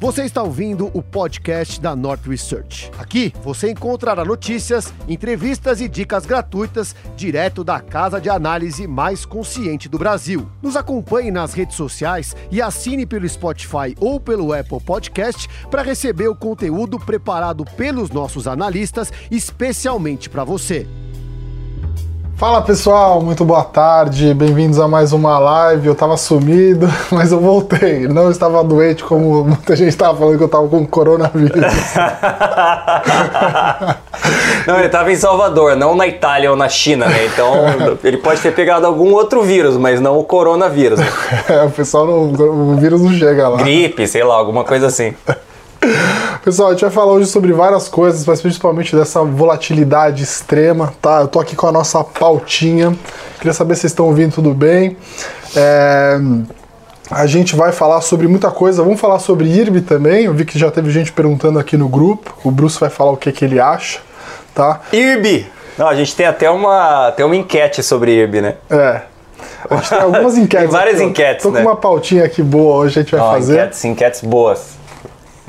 Você está ouvindo o podcast da North Research. Aqui você encontrará notícias, entrevistas e dicas gratuitas direto da casa de análise mais consciente do Brasil. Nos acompanhe nas redes sociais e assine pelo Spotify ou pelo Apple Podcast para receber o conteúdo preparado pelos nossos analistas especialmente para você. Fala pessoal, muito boa tarde, bem-vindos a mais uma live. Eu tava sumido, mas eu voltei. Não estava doente, como muita gente estava falando que eu tava com coronavírus. não, ele estava em Salvador, não na Itália ou na China, né? Então ele pode ter pegado algum outro vírus, mas não o coronavírus. É, o pessoal não, o vírus não chega lá. Gripe, sei lá, alguma coisa assim. Pessoal, a gente vai falar hoje sobre várias coisas, mas principalmente dessa volatilidade extrema, tá? Eu tô aqui com a nossa pautinha. Queria saber se vocês estão ouvindo tudo bem. É... A gente vai falar sobre muita coisa. Vamos falar sobre IRB também. Eu vi que já teve gente perguntando aqui no grupo. O Bruce vai falar o que, que ele acha, tá? IRB! Não, a gente tem até uma, até uma enquete sobre IRB, né? É. A gente tem algumas enquetes. tem várias aqui, enquetes, Tô né? com uma pautinha aqui boa hoje, a gente vai Ó, fazer. Enquetes, enquetes boas.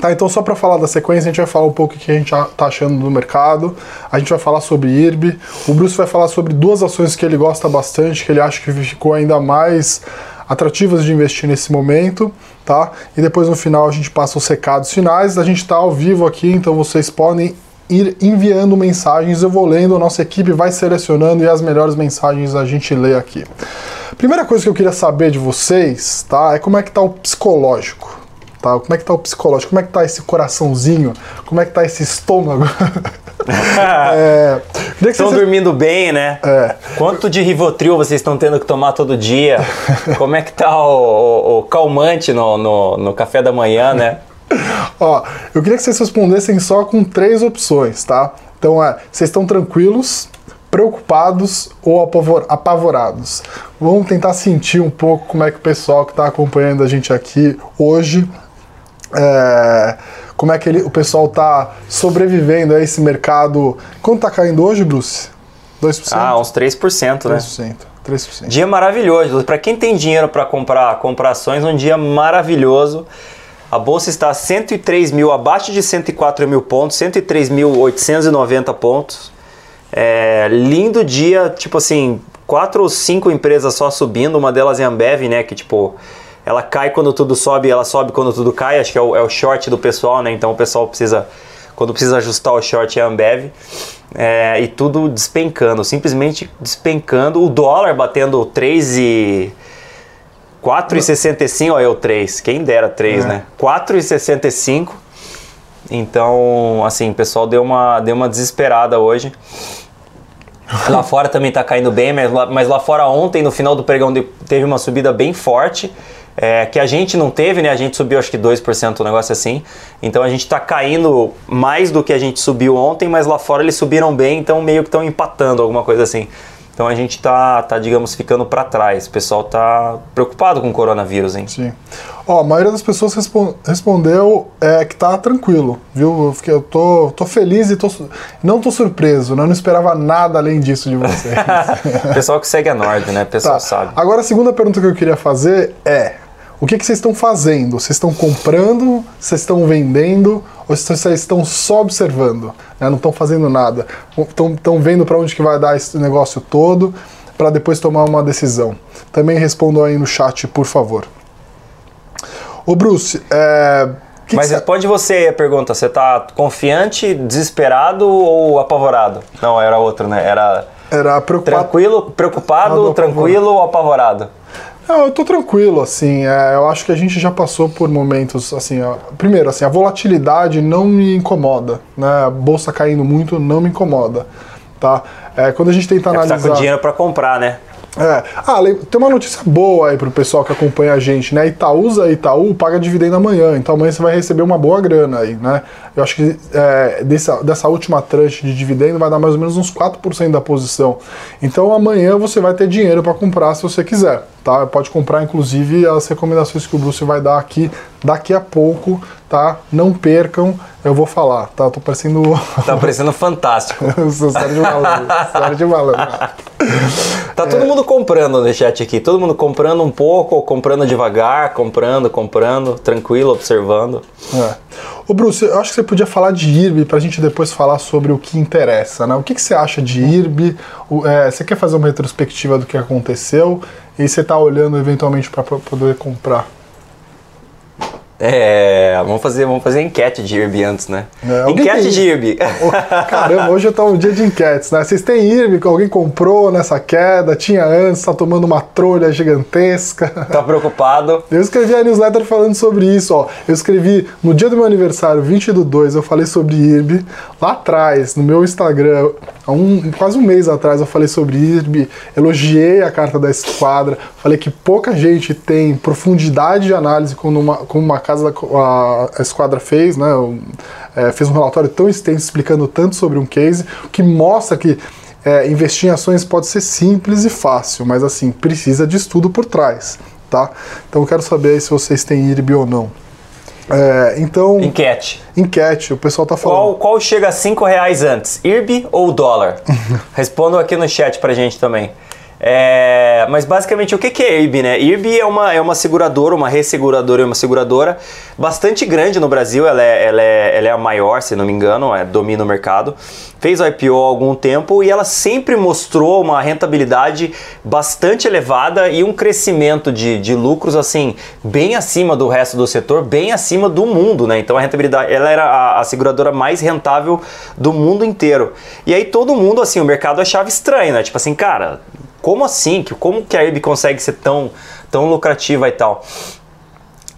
Tá, então só para falar da sequência, a gente vai falar um pouco o que a gente tá achando do mercado. A gente vai falar sobre IRB. O Bruce vai falar sobre duas ações que ele gosta bastante, que ele acha que ficou ainda mais atrativas de investir nesse momento, tá? E depois no final a gente passa os recados finais. A gente tá ao vivo aqui, então vocês podem ir enviando mensagens, eu vou lendo, a nossa equipe vai selecionando e as melhores mensagens a gente lê aqui. Primeira coisa que eu queria saber de vocês, tá? É como é que tá o psicológico. Tá? Como é que tá o psicológico? Como é que tá esse coraçãozinho? Como é que tá esse estômago? é, estão vocês... dormindo bem, né? É. Quanto de Rivotril vocês estão tendo que tomar todo dia? Como é que tá o, o, o calmante no, no, no, café da manhã, né? Ó, eu queria que vocês respondessem só com três opções, tá? Então, é, vocês estão tranquilos, preocupados ou apavorados. Vamos tentar sentir um pouco como é que o pessoal que está acompanhando a gente aqui hoje, é, como é que ele, o pessoal está sobrevivendo a esse mercado. Quanto está caindo hoje, Bruce? 2%? Ah, uns 3%, né? 3%. 3%. Dia maravilhoso. Para quem tem dinheiro para comprar, comprar ações, um dia maravilhoso. A bolsa está a 103 mil, abaixo de 104 mil pontos, 103.890 pontos. É, lindo dia, tipo assim, quatro ou cinco empresas só subindo, uma delas é a Ambev, né, que tipo, ela cai quando tudo sobe, ela sobe quando tudo cai, acho que é o, é o short do pessoal, né, então o pessoal precisa, quando precisa ajustar o short é a Ambev, é, e tudo despencando, simplesmente despencando, o dólar batendo 3 e... 4,65, olha eu 3, quem dera 3, é. né, 4,65, então, assim, o pessoal deu uma, deu uma desesperada hoje. Lá fora também está caindo bem, mas lá, mas lá fora ontem, no final do pregão, teve uma subida bem forte. É, que a gente não teve, né? A gente subiu acho que 2%, um negócio assim. Então a gente está caindo mais do que a gente subiu ontem, mas lá fora eles subiram bem, então meio que estão empatando, alguma coisa assim. Então a gente tá, tá digamos, ficando para trás. O pessoal tá preocupado com o coronavírus, hein? Sim. Ó, a maioria das pessoas respon respondeu é, que tá tranquilo, viu? Eu, fiquei, eu tô, tô feliz e tô, não tô surpreso, né? Eu não esperava nada além disso de vocês. pessoal que segue a Nord, né? O pessoal tá. sabe. Agora a segunda pergunta que eu queria fazer é: o que, que vocês estão fazendo? Vocês estão comprando? Vocês estão vendendo? Ou vocês estão só observando? Né? Não estão fazendo nada? Estão vendo para onde que vai dar esse negócio todo para depois tomar uma decisão? Também respondam aí no chat, por favor. Ô Bruce, é, que Mas que responde você a pergunta. Você está confiante, desesperado ou apavorado? Não, era outro, né? Era... Era preocupado. Tranquilo, preocupado, ah, tranquilo ou apavorado? Não, eu tô tranquilo, assim, é, eu acho que a gente já passou por momentos, assim, ó, primeiro, assim, a volatilidade não me incomoda, né, a bolsa caindo muito não me incomoda, tá? É, quando a gente tenta é analisar... Tá com dinheiro para comprar, né? É. Ah, tem uma notícia boa aí pro pessoal que acompanha a gente, né? Itaúsa Itaú paga dividendo amanhã, então amanhã você vai receber uma boa grana aí, né? Eu acho que é, dessa, dessa última tranche de dividendo vai dar mais ou menos uns 4% da posição. Então amanhã você vai ter dinheiro para comprar se você quiser, tá? Pode comprar inclusive as recomendações que o Bruce vai dar aqui daqui a pouco, tá? Não percam, eu vou falar, tá? Eu tô parecendo. Tá parecendo fantástico. Sério de malandro, sério de malandro. Tá todo mundo comprando no chat aqui, todo mundo comprando um pouco, comprando devagar, comprando, comprando, tranquilo, observando. É. Ô Bruce, eu acho que você podia falar de IRB para a gente depois falar sobre o que interessa, né? O que, que você acha de IRB? O, é, você quer fazer uma retrospectiva do que aconteceu e você está olhando eventualmente para poder comprar? É, vamos fazer, vamos fazer enquete de IRB antes, né? É, enquete tem... de IRB. Caramba, hoje eu tô um dia de enquetes, né? Vocês têm IRB que alguém comprou nessa queda, tinha antes, tá tomando uma trolha gigantesca. Tá preocupado? Eu escrevi a newsletter falando sobre isso, ó. Eu escrevi no dia do meu aniversário, 20 do 2, eu falei sobre IRB. Lá atrás, no meu Instagram, há um, quase um mês atrás, eu falei sobre IRB, elogiei a carta da esquadra, falei que pouca gente tem profundidade de análise como uma, como uma casa da, a, a esquadra fez, né? É, fez um relatório tão extenso explicando tanto sobre um case, que mostra que é, investir em ações pode ser simples e fácil, mas assim, precisa de estudo por trás, tá? Então eu quero saber se vocês têm IRB ou não. É, então. Enquete. Enquete, o pessoal tá falando. Qual, qual chega a 5 reais antes? IRB ou dólar? Respondam aqui no chat pra gente também. É, mas basicamente o que, que é IRB, né? IRB é uma, é uma seguradora, uma resseguradora e uma seguradora bastante grande no Brasil, ela é, ela, é, ela é a maior, se não me engano, é, domina o mercado. Fez o IPO há algum tempo e ela sempre mostrou uma rentabilidade bastante elevada e um crescimento de, de lucros assim, bem acima do resto do setor, bem acima do mundo, né? Então a rentabilidade, ela era a, a seguradora mais rentável do mundo inteiro. E aí todo mundo, assim, o mercado achava estranho, né? Tipo assim, cara, como assim? Como que a IRB consegue ser tão, tão lucrativa e tal?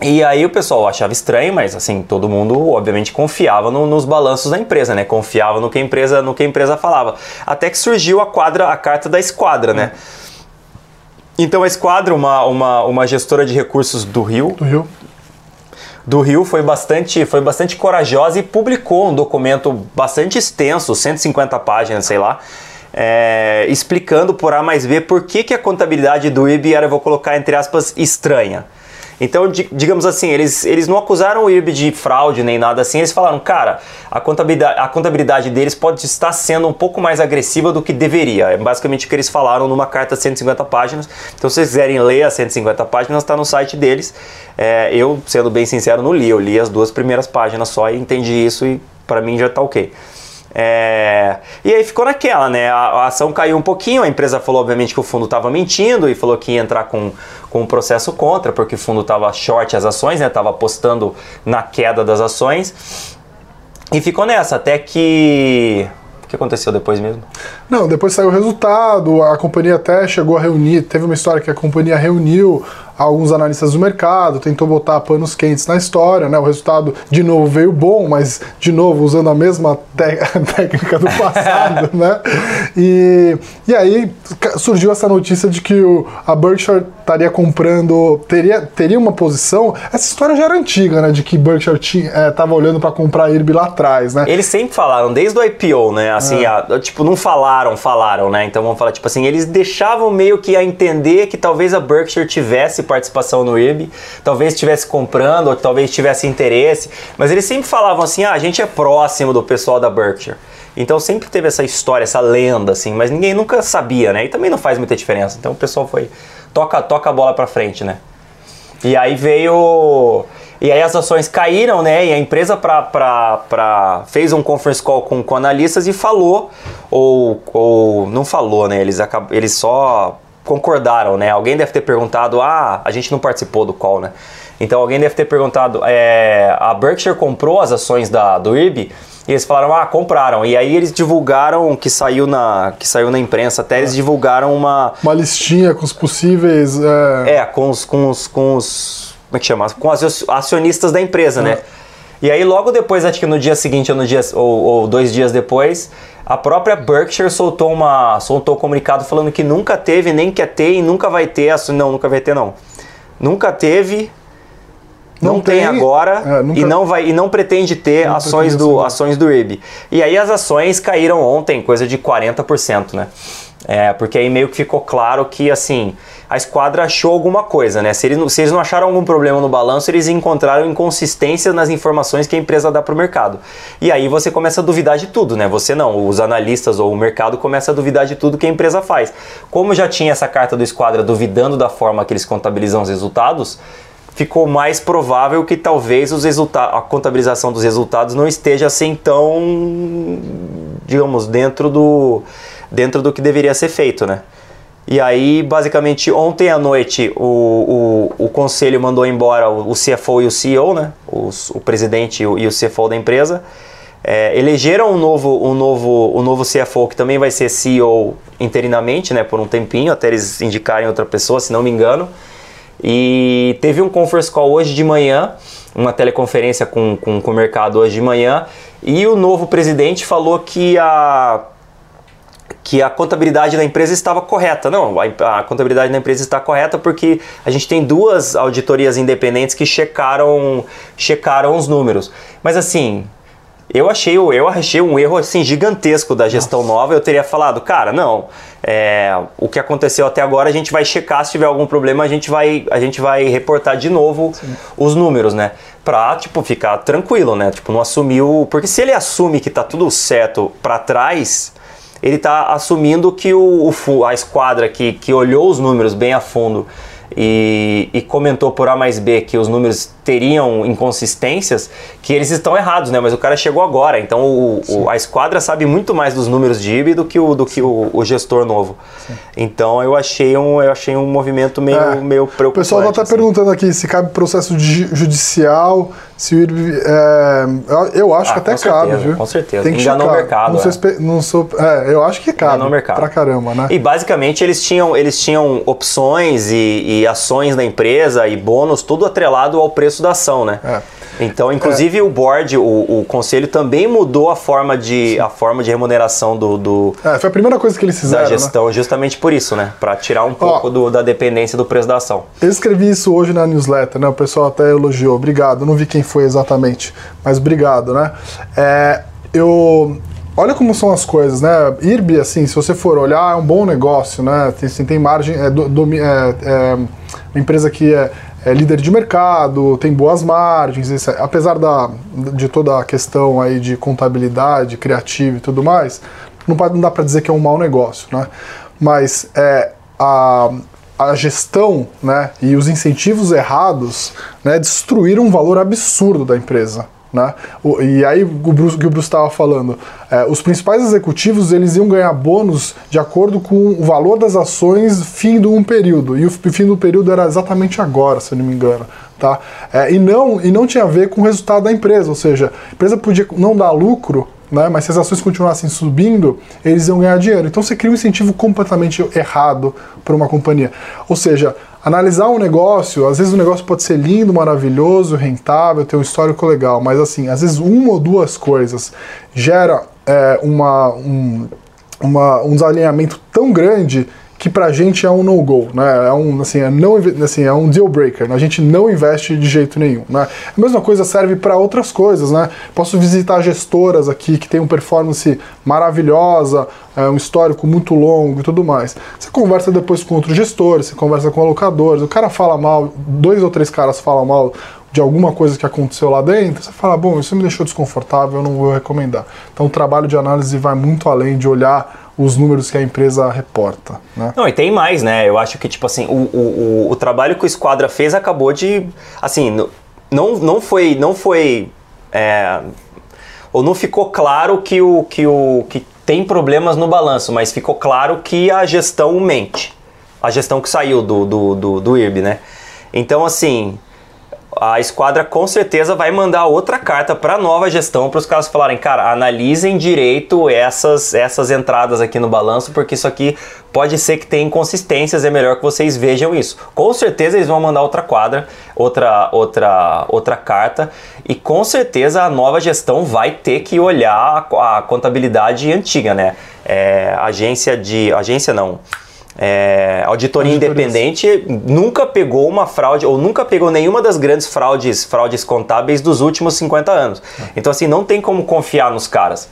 E aí o pessoal achava estranho, mas assim, todo mundo obviamente confiava no, nos balanços da empresa, né? Confiava no que a empresa, no que a empresa falava. Até que surgiu a quadra, a carta da esquadra, né? Então a esquadra, uma, uma, uma gestora de recursos do Rio. Do Rio. Do Rio foi bastante, foi bastante corajosa e publicou um documento bastante extenso, 150 páginas, sei lá, é, explicando por A mais B por que, que a contabilidade do IB era, vou colocar entre aspas, estranha. Então, digamos assim, eles, eles não acusaram o IRB de fraude nem nada assim, eles falaram, cara, a contabilidade, a contabilidade deles pode estar sendo um pouco mais agressiva do que deveria. É basicamente o que eles falaram numa carta de 150 páginas. Então, se vocês quiserem ler as 150 páginas, está no site deles. É, eu, sendo bem sincero, não li. Eu li as duas primeiras páginas só e entendi isso e para mim já está ok. É... E aí ficou naquela, né? A, a, ação caiu um pouquinho, a empresa falou, obviamente, que o fundo estava mentindo e falou que ia entrar com, com um processo contra, porque o fundo estava short as ações, né? Estava apostando na queda das ações. E ficou nessa, até que. O que aconteceu depois mesmo? Não, depois saiu o resultado, a companhia até chegou a reunir, teve uma história que a companhia reuniu alguns analistas do mercado, tentou botar panos quentes na história, né? O resultado, de novo, veio bom, mas, de novo, usando a mesma técnica do passado, né? E, e aí surgiu essa notícia de que o, a Berkshire estaria comprando, teria, teria uma posição. Essa história já era antiga, né? De que Berkshire estava é, olhando para comprar a IRB lá atrás, né? Eles sempre falaram, desde o IPO, né? Assim, é. a, tipo, não falaram, falaram, né? Então vamos falar, tipo assim, eles deixavam meio que a entender que talvez a Berkshire tivesse participação no IRB, talvez estivesse comprando, ou talvez tivesse interesse, mas eles sempre falavam assim: ah, a gente é próximo do pessoal da Berkshire. Então sempre teve essa história, essa lenda, assim, mas ninguém nunca sabia, né? E também não faz muita diferença. Então o pessoal foi. Toca, toca a bola pra frente, né? E aí veio. E aí as ações caíram, né? E a empresa pra, pra, pra, fez um conference call com, com analistas e falou, ou, ou não falou, né? Eles, acab, eles só concordaram, né? Alguém deve ter perguntado, ah, a gente não participou do call, né? Então alguém deve ter perguntado, é, a Berkshire comprou as ações da, do IRB? E eles falaram, ah, compraram. E aí eles divulgaram que saiu na, que saiu na imprensa, até eles divulgaram uma... Uma listinha com os possíveis... É, é com, os, com, os, com os... Como é que chama? Com os acionistas da empresa, né? é. né? E aí logo depois, acho que no dia seguinte ou, no dia, ou, ou dois dias depois, a própria Berkshire soltou, uma, soltou um comunicado falando que nunca teve, nem quer ter e nunca vai ter. Não, nunca vai ter, não. Nunca teve, não, não tem, tem, agora é, nunca, e, não vai, e não pretende ter não ações, do, ações do IRB. E aí as ações caíram ontem, coisa de 40%, né? É, porque aí meio que ficou claro que, assim, a esquadra achou alguma coisa, né? Se eles, se eles não acharam algum problema no balanço, eles encontraram inconsistência nas informações que a empresa dá para o mercado. E aí você começa a duvidar de tudo, né? Você não, os analistas ou o mercado começa a duvidar de tudo que a empresa faz. Como já tinha essa carta do esquadra duvidando da forma que eles contabilizam os resultados, ficou mais provável que talvez os a contabilização dos resultados não esteja assim tão, digamos, dentro do, dentro do que deveria ser feito, né? E aí, basicamente, ontem à noite o, o, o conselho mandou embora o, o CFO e o CEO, né? Os, o presidente e o, e o CFO da empresa. É, elegeram um novo, um, novo, um novo CFO que também vai ser CEO interinamente, né? Por um tempinho, até eles indicarem outra pessoa, se não me engano. E teve um conference call hoje de manhã, uma teleconferência com, com, com o mercado hoje de manhã, e o novo presidente falou que a que a contabilidade da empresa estava correta. Não, a, a, contabilidade da empresa está correta porque a gente tem duas auditorias independentes que checaram, checaram os números. Mas assim, eu achei, eu achei um erro assim, gigantesco da gestão Nossa. nova. Eu teria falado, cara, não. É, o que aconteceu até agora, a gente vai checar. Se tiver algum problema, a gente vai, a gente vai reportar de novo Sim. os números, né? Pra, tipo, ficar tranquilo, né? Tipo, não assumiu. Porque se ele assume que tá tudo certo para trás, ele tá assumindo que o, o, a esquadra que, que olhou os números bem a fundo e, e, comentou por A mais B que os números teriam inconsistências, que eles estão errados, né? Mas o cara chegou agora, então o, o, a esquadra sabe muito mais dos números de IB do que o, do que o, o gestor novo. Sim. Então eu achei um, eu achei um movimento meio, é. meio preocupante. O pessoal está assim. perguntando aqui se cabe processo judicial, se o IRB. É, eu acho ah, que até certeza, cabe, viu? Com certeza. Tem que Enganou o mercado. Não, é. sou, não sou, é, eu acho que cabe. Enganou o mercado. Pra caramba, né? E basicamente eles tinham, eles tinham opções e, e ações da empresa e bônus, tudo atrelado ao preço da ação, né? É. Então, inclusive é. o board, o, o, conselho também mudou a forma de, a forma de remuneração do, do é, foi a primeira coisa que eles fizeram, da né? gestão, né? justamente por isso, né? Para tirar um pouco Ó, do, da dependência do preço da ação. Eu escrevi isso hoje na newsletter, né? O pessoal até elogiou, obrigado. Não vi quem foi exatamente, mas obrigado, né? É, eu Olha como são as coisas, né? IRB, assim, se você for olhar, é um bom negócio, né? Tem, assim, tem margem, é, do, do, é, é uma empresa que é é líder de mercado, tem boas margens, apesar da, de toda a questão aí de contabilidade, criativo e tudo mais, não, pode, não dá para dizer que é um mau negócio, né? Mas é, a, a gestão né, e os incentivos errados né, destruíram um valor absurdo da empresa. Né? O, e aí o Bruce, que o Bruce estava falando, é, os principais executivos eles iam ganhar bônus de acordo com o valor das ações fim de um período e o fim do período era exatamente agora, se eu não me engano, tá? É, e não e não tinha a ver com o resultado da empresa, ou seja, a empresa podia não dar lucro, né? Mas se as ações continuassem subindo, eles iam ganhar dinheiro. Então você cria um incentivo completamente errado para uma companhia. Ou seja, analisar um negócio, às vezes o negócio pode ser lindo, maravilhoso, rentável, ter um histórico legal, mas assim, às vezes uma ou duas coisas gera é, uma, um, uma, um desalinhamento tão grande que pra gente é um no-go, né? É um, assim, é, não, assim, é um deal breaker, né? a gente não investe de jeito nenhum, né? A mesma coisa serve para outras coisas, né? Posso visitar gestoras aqui que tem uma performance maravilhosa, é, um histórico muito longo e tudo mais. Você conversa depois com outros gestores, você conversa com alocadores, o cara fala mal, dois ou três caras falam mal de alguma coisa que aconteceu lá dentro, você fala, bom, isso me deixou desconfortável, eu não vou recomendar. Então o trabalho de análise vai muito além de olhar os números que a empresa reporta. Né? Não, e tem mais, né? Eu acho que, tipo assim, o, o, o trabalho que o Esquadra fez acabou de. Assim, não, não foi. Não foi é, ou não ficou claro que, o, que, o, que tem problemas no balanço, mas ficou claro que a gestão mente. A gestão que saiu do, do, do, do IRB, né? Então, assim, a esquadra com certeza vai mandar outra carta para a nova gestão para os caras falarem, cara, analisem direito essas essas entradas aqui no balanço, porque isso aqui pode ser que tenha inconsistências, é melhor que vocês vejam isso. Com certeza eles vão mandar outra quadra, outra outra outra carta e com certeza a nova gestão vai ter que olhar a, a contabilidade antiga, né? É, agência de agência não é, auditoria independente nunca pegou uma fraude ou nunca pegou nenhuma das grandes fraudes, fraudes contábeis dos últimos 50 anos. É. Então assim, não tem como confiar nos caras.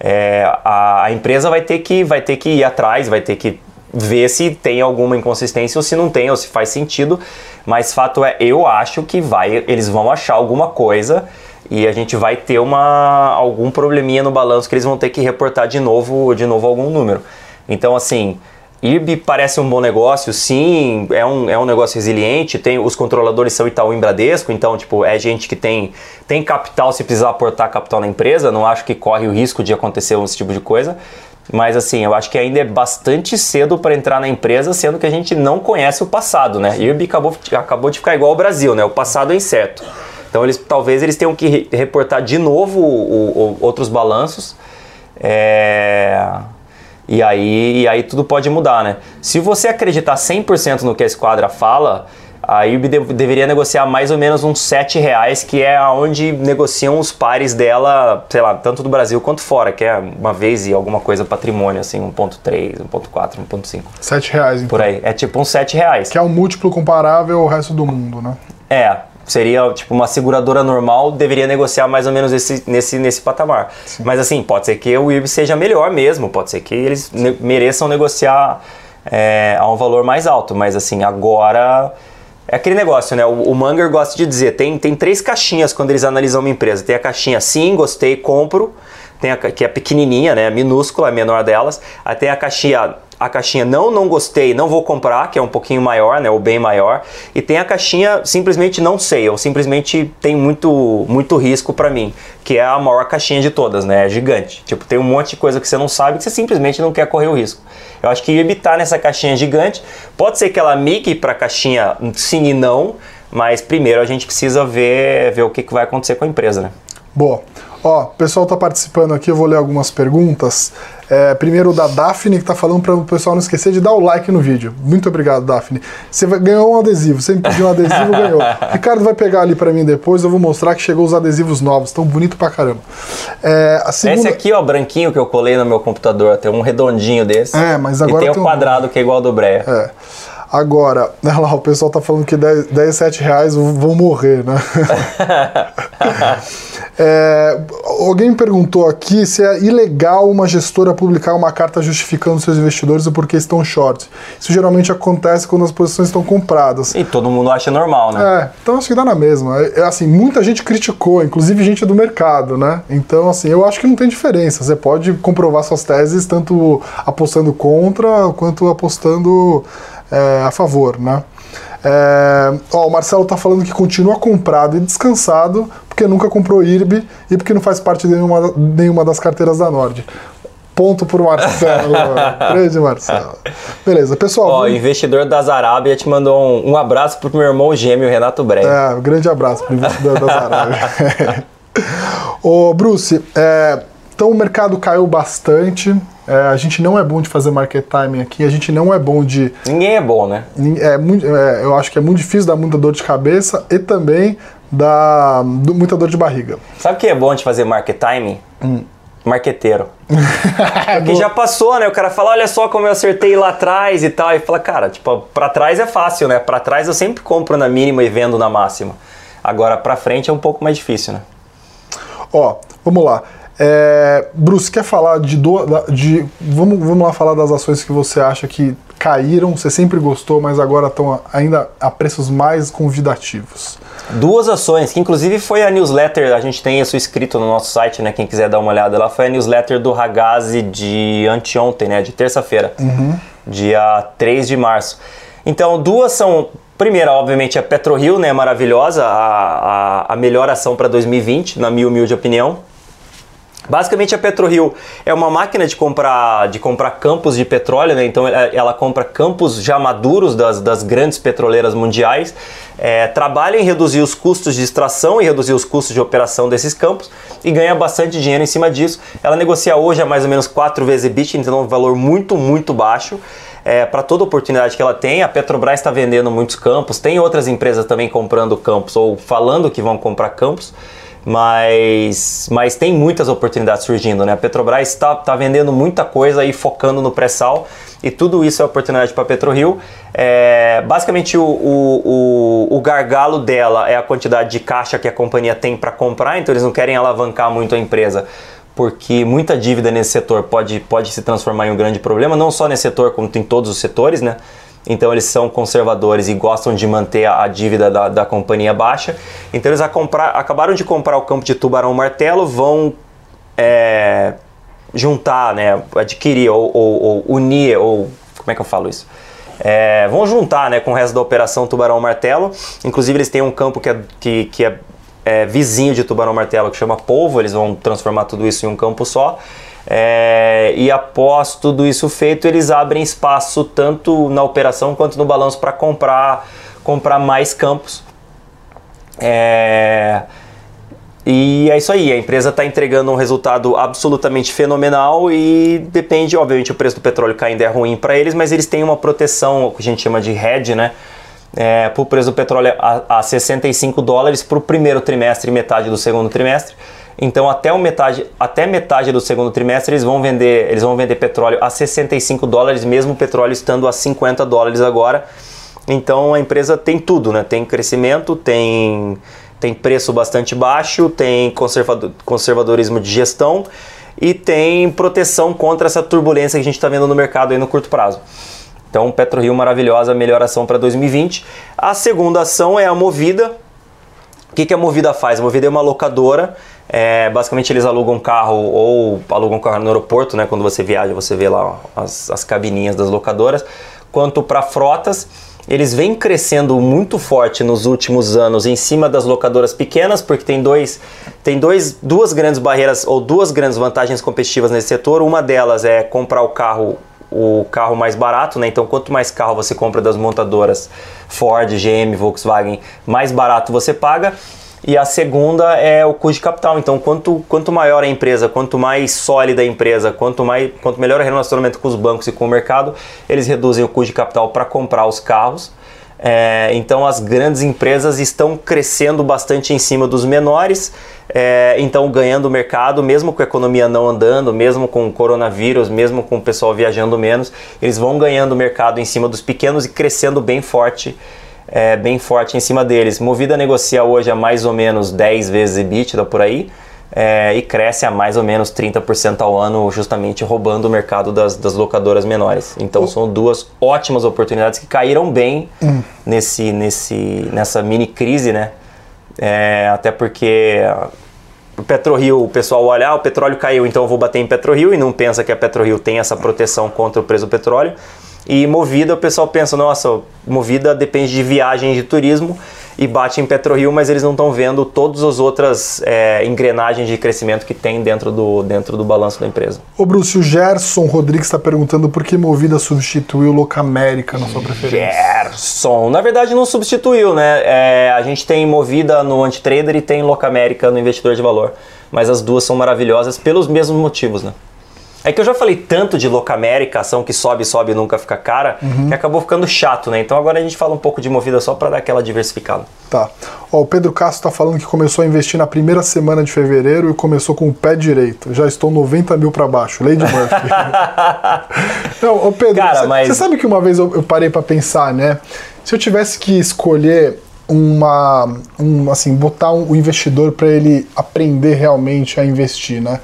é, a, a, empresa vai ter, que, vai ter que ir atrás, vai ter que ver se tem alguma inconsistência ou se não tem, ou se faz sentido. Mas fato é, eu acho que vai, eles vão achar alguma coisa e a gente vai ter uma, algum probleminha no balanço que eles vão ter que reportar de novo, de novo algum número. Então, assim, IRB parece um bom negócio, sim, é um, é um negócio resiliente, tem os controladores são Itaú e Bradesco, então, tipo, é gente que tem, tem capital se precisar aportar capital na empresa, não acho que corre o risco de acontecer esse tipo de coisa. Mas assim, eu acho que ainda é bastante cedo para entrar na empresa, sendo que a gente não conhece o passado, né? IRB acabou, acabou de ficar igual ao Brasil, né? O passado é incerto. Então eles talvez eles tenham que reportar de novo o, o, outros balanços. É... E aí, e aí tudo pode mudar, né? Se você acreditar 100% no que a esquadra fala, a IRB de, deveria negociar mais ou menos uns 7 reais, que é onde negociam os pares dela, sei lá, tanto do Brasil quanto fora, que é uma vez e alguma coisa patrimônio, assim, 1.3, 1.4, 1.5. 7 reais, então. Por aí. É tipo uns 7 reais. Que é um múltiplo comparável ao resto do mundo, né? É, seria tipo uma seguradora normal deveria negociar mais ou menos esse, nesse, nesse patamar. Sim. Mas assim, pode ser que o IRB seja melhor mesmo, pode ser que eles ne mereçam negociar é, a um valor mais alto, mas assim, agora é aquele negócio, né? O, o Munger gosta de dizer, tem, tem três caixinhas quando eles analisam uma empresa. Tem a caixinha sim, gostei, compro, tem a, que é pequenininha, né, minúscula, a menor delas. Aí tem a caixinha a caixinha não, não gostei, não vou comprar, que é um pouquinho maior, né, ou bem maior, e tem a caixinha simplesmente não sei, ou simplesmente tem muito, muito risco para mim, que é a maior caixinha de todas, né, é gigante. Tipo, tem um monte de coisa que você não sabe que você simplesmente não quer correr o risco. Eu acho que evitar nessa caixinha gigante, pode ser que ela migue para caixinha sim e não, mas primeiro a gente precisa ver, ver o que, que vai acontecer com a empresa, né. Boa. Ó, o pessoal tá participando aqui, eu vou ler algumas perguntas. É, primeiro da Daphne, que tá falando para o pessoal não esquecer de dar o like no vídeo. Muito obrigado, Daphne. Você ganhou um adesivo, você me pediu um adesivo, ganhou. Ricardo vai pegar ali para mim depois, eu vou mostrar que chegou os adesivos novos, tão bonito pra caramba. É, segunda... Esse aqui, ó, branquinho que eu colei no meu computador, tem um redondinho desse. É, mas agora e tem, o um quadrado que é igual ao do Breia. É. Agora, olha lá, o pessoal tá falando que 10, 10 7 reais vão morrer, né? é, alguém me perguntou aqui se é ilegal uma gestora publicar uma carta justificando seus investidores o porquê estão short. Isso geralmente acontece quando as posições estão compradas. E todo mundo acha normal, né? É, então acho que dá na mesma. É, assim, muita gente criticou, inclusive gente do mercado, né? Então, assim, eu acho que não tem diferença. Você pode comprovar suas teses tanto apostando contra quanto apostando é, a favor, né? É, ó, o Marcelo tá falando que continua comprado e descansado porque nunca comprou IRB e porque não faz parte de nenhuma, nenhuma das carteiras da Nord. Ponto pro Marcelo. Grande Marcelo. Beleza, pessoal. Ó, vamos... investidor das Arábia te mandou um, um abraço pro meu irmão gêmeo, Renato Breyer. É, um grande abraço pro investidor das Arábia. Ô, Bruce, é, então o mercado caiu bastante. É, a gente não é bom de fazer market timing aqui, a gente não é bom de. Ninguém é bom, né? É, muito, é, eu acho que é muito difícil dar muita dor de cabeça e também dá muita dor de barriga. Sabe o que é bom de fazer market timing? Hum. Marqueteiro. Porque já passou, né? O cara fala, olha só como eu acertei lá atrás e tal. E fala, cara, tipo, pra trás é fácil, né? Pra trás eu sempre compro na mínima e vendo na máxima. Agora, pra frente é um pouco mais difícil, né? Ó, vamos lá. É, Bruce, quer falar de, do, de vamos, vamos lá falar das ações que você acha que caíram, você sempre gostou, mas agora estão ainda a preços mais convidativos. Duas ações, que inclusive foi a newsletter, a gente tem isso escrito no nosso site, né? Quem quiser dar uma olhada lá, foi a newsletter do Ragazzi de anteontem, né? De terça-feira, uhum. dia 3 de março. Então, duas são Primeira, obviamente, a PetroRio, né, maravilhosa, a, a, a melhor ação para 2020, na minha humilde opinião. Basicamente a PetroRio é uma máquina de comprar, de comprar campos de petróleo, né? então ela, ela compra campos já maduros das, das grandes petroleiras mundiais, é, trabalha em reduzir os custos de extração e reduzir os custos de operação desses campos e ganha bastante dinheiro em cima disso. Ela negocia hoje a mais ou menos 4 vezes EBITDA, então é um valor muito, muito baixo. É, para toda oportunidade que ela tem, a Petrobras está vendendo muitos campos, tem outras empresas também comprando campos ou falando que vão comprar campos mas, mas tem muitas oportunidades surgindo, né? A Petrobras está tá vendendo muita coisa e focando no pré-sal e tudo isso é oportunidade para a PetroRio. É, basicamente, o, o, o, o, gargalo dela é a quantidade de caixa que a companhia tem para comprar, então eles não querem alavancar muito a empresa porque muita dívida nesse setor pode, pode se transformar em um grande problema, não só nesse setor, como em todos os setores, né? Então eles são conservadores e gostam de manter a, a dívida da, da, companhia baixa. Então eles comprar, acabaram de comprar o campo de Tubarão Martelo, vão é, juntar, né, adquirir ou, ou, ou, unir, ou como é que eu falo isso? É, vão juntar né, com o resto da operação Tubarão Martelo. Inclusive eles têm um campo que é, que, que é, é vizinho de Tubarão Martelo que chama Polvo, eles vão transformar tudo isso em um campo só. É, e após tudo isso feito, eles abrem espaço tanto na operação quanto no balanço para comprar, comprar mais campos. É, e é isso aí, a empresa está entregando um resultado absolutamente fenomenal e depende, obviamente, o preço do petróleo caindo é ruim para eles, mas eles têm uma proteção, o que a gente chama de hedge, né? É, para o preço do petróleo a, a 65 dólares para o primeiro trimestre e metade do segundo trimestre. Então até, o metade, até metade do segundo trimestre eles vão vender, eles vão vender petróleo a 65 dólares, mesmo o petróleo estando a 50 dólares agora. Então a empresa tem tudo, né? Tem crescimento, tem, tem preço bastante baixo, tem conservador, conservadorismo de gestão e tem proteção contra essa turbulência que a gente está vendo no mercado aí no curto prazo. Então, PetroRio maravilhosa, melhor ação para 2020. A segunda ação é a Movida. O que, que a Movida faz? A Movida é uma locadora é, basicamente eles alugam carro ou alugam carro no aeroporto, né? Quando você viaja, você vê lá as, as cabininhas das locadoras. Quanto para frotas, eles vêm crescendo muito forte nos últimos anos em cima das locadoras pequenas, porque tem, dois, tem dois, duas grandes barreiras ou duas grandes vantagens competitivas nesse setor. Uma delas é comprar o carro o carro mais barato, né? Então, quanto mais carro você compra das montadoras Ford, GM, Volkswagen, mais barato você paga. E a segunda é o custo de capital. Então, quanto, quanto maior a empresa, quanto mais sólida a empresa, quanto, mais, quanto melhor o relacionamento com os bancos e com o mercado, eles reduzem o custo de capital para comprar os carros. É, então, as grandes empresas estão crescendo bastante em cima dos menores, é, então ganhando mercado, mesmo com a economia não andando, mesmo com o coronavírus, mesmo com o pessoal viajando menos, eles vão ganhando mercado em cima dos pequenos e crescendo bem forte é, bem forte em cima deles. Movida negocia hoje a mais ou menos 10 vezes EBITDA por aí é, e cresce a mais ou menos 30% ao ano, justamente roubando o mercado das, das locadoras menores. Então são duas ótimas oportunidades que caíram bem hum. nesse, nesse, nessa mini crise, né? É, até porque o PetroRio, o pessoal olha, ah, o petróleo caiu, então eu vou bater em PetroRio e não pensa que a PetroRio tem essa proteção contra o preço do petróleo. E Movida, o pessoal pensa, nossa, Movida depende de viagem de turismo e bate em PetroRio, mas eles não estão vendo todas as outras é, engrenagens de crescimento que tem dentro do, dentro do balanço da empresa. Ô Bruce, o Gerson Rodrigues está perguntando por que Movida substituiu Locamérica na sua preferência. Gerson, na verdade não substituiu, né? É, a gente tem Movida no Antitrader e tem Locamérica no Investidor de Valor, mas as duas são maravilhosas pelos mesmos motivos, né? É que eu já falei tanto de Locamérica, ação que sobe, sobe e nunca fica cara, uhum. que acabou ficando chato, né? Então agora a gente fala um pouco de movida só para dar aquela diversificada. Tá. Ó, o Pedro Castro está falando que começou a investir na primeira semana de fevereiro e começou com o pé direito. Já estou 90 mil para baixo. Lady Murphy. Não, ô Pedro, Cara, você mas... sabe que uma vez eu, eu parei para pensar, né? Se eu tivesse que escolher uma, um, assim, botar um, um investidor para ele aprender realmente a investir, né?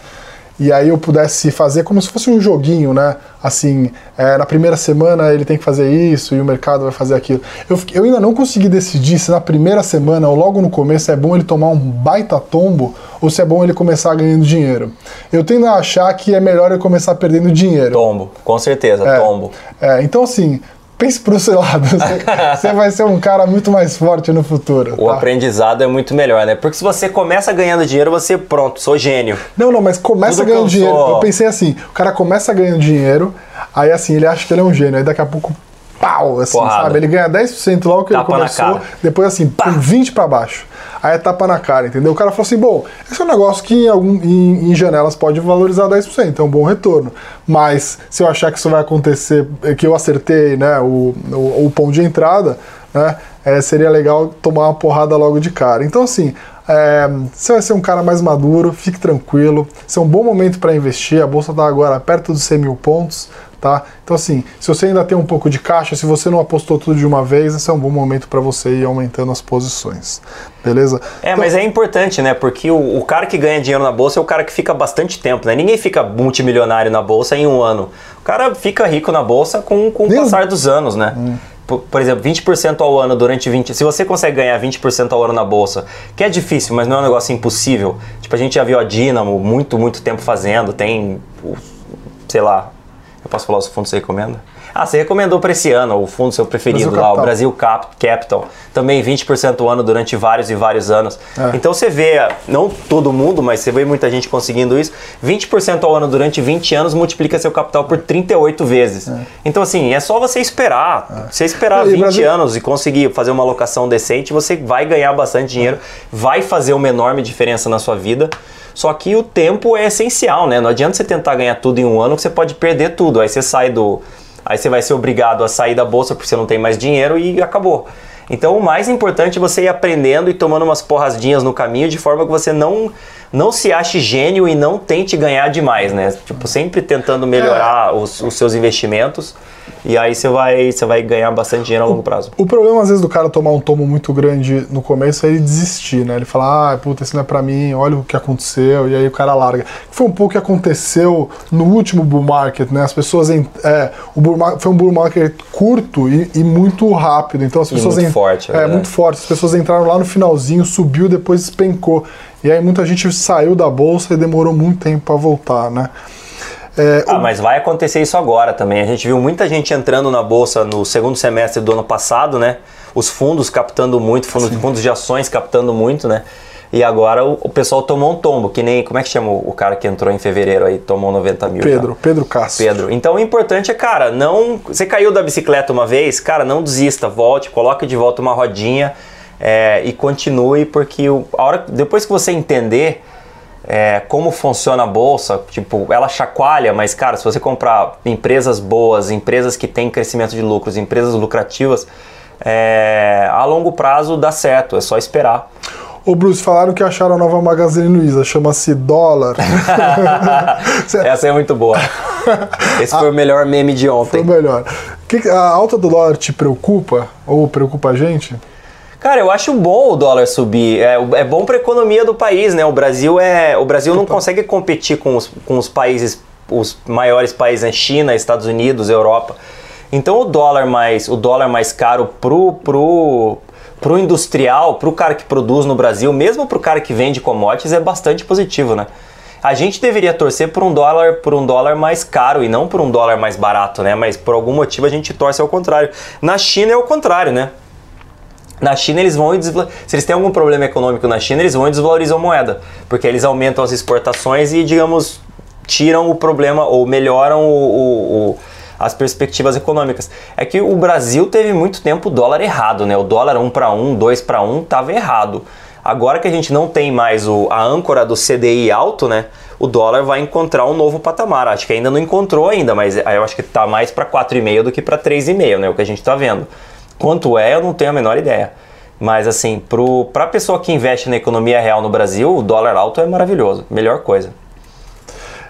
E aí eu pudesse fazer como se fosse um joguinho, né? Assim, é, na primeira semana ele tem que fazer isso e o mercado vai fazer aquilo. Eu, eu ainda não consegui decidir se na primeira semana ou logo no começo é bom ele tomar um baita tombo ou se é bom ele começar ganhando dinheiro. Eu tendo a achar que é melhor ele começar perdendo dinheiro. Tombo, com certeza, é, tombo. É, então assim, pense pro seu lado. Você, vai ser um cara muito mais forte no futuro. O tá? aprendizado é muito melhor, né? Porque se você começa ganhando dinheiro, você, pronto, sou gênio. Não, não, mas começa Tudo ganhando eu dinheiro. Sou... Eu pensei assim: o cara começa ganhando dinheiro, aí assim, ele acha que ele é um gênio, aí daqui a pouco. Pau, assim, Porrada. sabe? Ele ganha 10% logo que Tapa ele começou, depois assim, Pá. 20 para baixo aí é tapa na cara, entendeu? O cara falou assim: bom, esse é um negócio que em, algum, em, em janelas pode valorizar 10%, é um bom retorno. Mas se eu achar que isso vai acontecer, é que eu acertei né, o, o, o pão de entrada, né, é, seria legal tomar uma porrada logo de cara. Então, assim, é, você vai ser um cara mais maduro, fique tranquilo. Esse é um bom momento para investir. A bolsa está agora perto dos 100 mil pontos. Tá? Então assim, se você ainda tem um pouco de caixa, se você não apostou tudo de uma vez, esse é um bom momento para você ir aumentando as posições, beleza? É, então, mas é importante, né? Porque o, o, cara que ganha dinheiro na bolsa é o cara que fica bastante tempo, né? Ninguém fica multimilionário na bolsa em um ano. O cara fica rico na bolsa com, com o passar dos anos, né? Hum por, exemplo, 20% ao ano durante 20. Se você consegue ganhar 20% ao ano na bolsa, que é difícil, mas não é um negócio impossível. Tipo, a gente já viu a Dynamo muito, muito tempo fazendo, tem, sei lá, eu posso falar os fundos que você recomenda? Ah, você recomendou para esse ano o fundo seu preferido Brasil lá, Capital. o Brasil Cap Capital. Também 20% ao ano durante vários e vários anos. É. Então você vê, não todo mundo, mas você vê muita gente conseguindo isso. 20% ao ano durante 20 anos multiplica seu capital por 38 vezes. É. Então, assim, é só você esperar. É. Você esperar e 20 Brasil... anos e conseguir fazer uma alocação decente, você vai ganhar bastante dinheiro, vai fazer uma enorme diferença na sua vida. Só que o tempo é essencial, né? Não adianta você tentar ganhar tudo em um ano que você pode perder tudo. Aí você sai do Aí você vai ser obrigado a sair da bolsa porque você não tem mais dinheiro e acabou. Então o mais importante é você ir aprendendo e tomando umas porradinhas no caminho de forma que você não não se ache gênio e não tente ganhar demais, né? Tipo, sempre tentando melhorar é. os, os seus investimentos e aí você vai, você vai ganhar bastante dinheiro a longo prazo. O, o problema, às vezes, do cara tomar um tomo muito grande no começo é ele desistir, né? Ele fala, ah, puta, isso não é pra mim, olha o que aconteceu, e aí o cara larga. Foi um pouco o que aconteceu no último bull market, né? As pessoas. É, o bull market, foi um bull market curto e, e muito rápido. Então as pessoas. E muito forte, é, é muito forte. As pessoas entraram lá no finalzinho, subiu, depois despencou. E aí muita gente saiu da bolsa e demorou muito tempo para voltar, né? É, ah, o... mas vai acontecer isso agora também. A gente viu muita gente entrando na bolsa no segundo semestre do ano passado, né? Os fundos captando muito, fundos, fundos de ações captando muito, né? E agora o, o, pessoal tomou um tombo, que nem. Como é que chama o, cara que entrou em fevereiro aí, tomou 90 mil? Pedro? Pedro Castro. Pedro. Então o importante é, cara, não. Você caiu da bicicleta uma vez, cara, não desista, volte, coloque de volta uma rodinha é, e continue, porque o, a hora, depois que você entender é, como funciona a bolsa, tipo, ela chacoalha, mas cara, se você comprar empresas boas, empresas que têm crescimento de lucros, empresas lucrativas, é, a longo prazo dá certo, é só esperar. Ô Bruce, falaram que acharam a nova Magazine Luiza, chama-se Dólar. Essa é muito boa. Esse foi o melhor meme de ontem. Foi o melhor. A alta do dólar te preocupa? Ou preocupa a gente? Cara, eu acho bom o dólar subir. É, é bom para a economia do país, né? O Brasil é, o Brasil não consegue competir com os, com os países, os maiores países, né? China, Estados Unidos, Europa. Então o dólar mais, o dólar mais caro pro pro pro industrial, pro cara que produz no Brasil, mesmo pro cara que vende commodities é bastante positivo, né? A gente deveria torcer por um dólar por um dólar mais caro e não por um dólar mais barato, né? Mas por algum motivo a gente torce ao contrário. Na China é o contrário, né? Na China eles vão se eles têm algum problema econômico na China, eles vão e desvalorizam a moeda, porque eles aumentam as exportações e, digamos, tiram o problema ou melhoram o, o, o, as perspectivas econômicas. É que o Brasil teve muito tempo o dólar errado, né? O dólar 1 para 1, 2 para 1 estava errado. Agora que a gente não tem mais o, a âncora do CDI alto, né? O dólar vai encontrar um novo patamar. Acho que ainda não encontrou ainda, mas eu acho que está mais para 4,5 do que para 3,5, né? O que a gente está vendo. Quanto é, eu não tenho a menor ideia. Mas assim, para a pessoa que investe na economia real no Brasil, o dólar alto é maravilhoso, melhor coisa.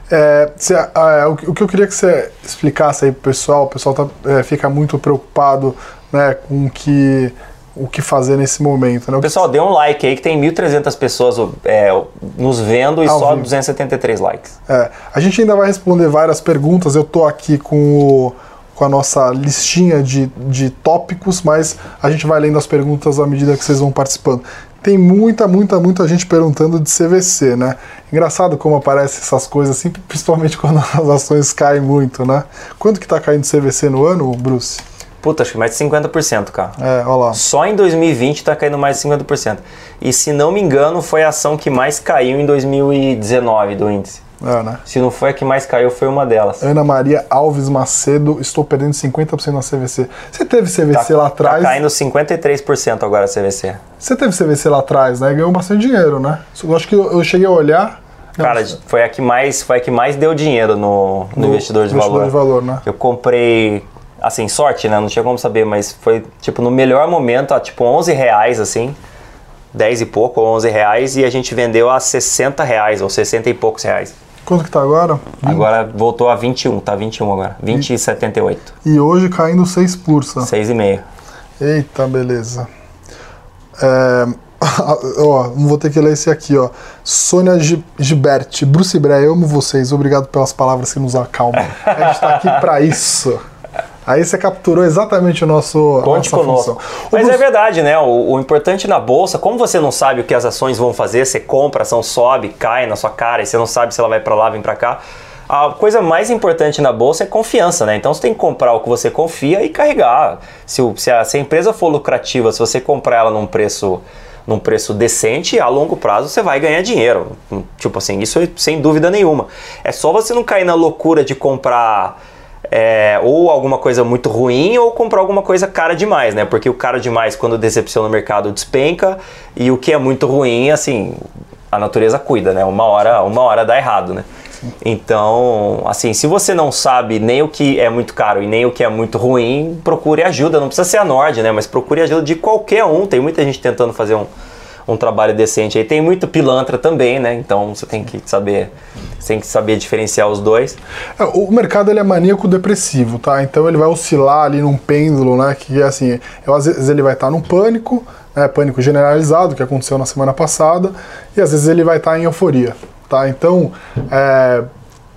É, ah, o, que eu queria que você explicasse aí pro pessoal, o pessoal tá, é, fica muito preocupado né, com que, o que fazer nesse momento. Né? Pessoal, dê um like aí que tem 1.300 pessoas é, nos vendo e Ao só vivo. 273 likes. É, a gente ainda vai responder várias perguntas, eu tô aqui com o com a nossa listinha de, de tópicos, mas a gente vai lendo as perguntas à medida que vocês vão participando. Tem muita, muita, muita gente perguntando de CVC, né? Engraçado como aparecem essas coisas assim, principalmente quando as ações caem muito, né? Quanto que tá caindo CVC no ano, Bruce? Puta, acho que mais de 50%, cara. É, olha lá. Só em 2020 tá caindo mais de 50%. E se não me engano, foi a ação que mais caiu em 2019 do índice. É, né? Se não foi a que mais caiu, foi uma delas. Ana Maria Alves Macedo, estou perdendo 50% na CVC. Você teve CVC tá, lá atrás? Tá caindo 53% agora a CVC. Você teve CVC lá atrás, né? Ganhou bastante dinheiro, né? Eu acho que eu, cheguei a olhar. Cara, foi a que mais, foi a que mais deu dinheiro no, no, no investidor de investidor valor. de valor, né? Eu comprei, assim, sorte, né? Não tinha como saber, mas foi, tipo, no melhor momento, a, tipo, 11 reais, assim. 10 e pouco, 11 reais, e a gente vendeu a 60 reais, ou 60 e poucos reais. Quanto que tá agora? Agora voltou a 21, tá 21 agora. 20,78. E hoje caindo 6 pursa. 6,5. Eita, beleza. É, ó, vou ter que ler esse aqui, ó. Sônia Gi- Gilberti, Bruce Breyer, eu amo vocês. Obrigado pelas palavras que nos acalmam. A gente tá aqui pra isso. Aí você capturou exatamente o nosso Conte conosco. função. Mas é Bruce, verdade, né? O, o importante na bolsa, como você não sabe o que as ações vão fazer, você compra, a ação sobe, cai na sua cara, e você não sabe se ela vai pra lá, vem pra cá. A coisa mais importante na bolsa é confiança, né? Então você tem que comprar o que você confia e carregar. Se, o- se a, se a empresa for lucrativa, se você comprar ela num preço num preço decente, a longo prazo você vai ganhar dinheiro. Tipo assim, isso é sem dúvida nenhuma. É só você não cair na loucura de comprar é, ou alguma coisa muito ruim ou comprar alguma coisa cara demais, né? Porque o cara demais, quando decepciona o mercado, despenca e o que é muito ruim, assim, a natureza cuida, né? Uma hora, uma hora dá errado, né? Então, assim, se você não sabe nem o que é muito caro e nem o que é muito ruim, procure ajuda. Não precisa ser a Nord, né? Mas procure ajuda de qualquer um. Tem muita gente tentando fazer um, um trabalho decente aí. Tem muito pilantra também, né? Então você tem que saber, tem que saber diferenciar os dois. é, o mercado ele é maníaco depressivo, tá? Então ele vai oscilar ali num pêndulo, né? Que é assim, eu, às vezes ele vai estar num pânico, né, pânico generalizado, que aconteceu na semana passada, e às vezes ele vai estar em euforia, tá? Então, é,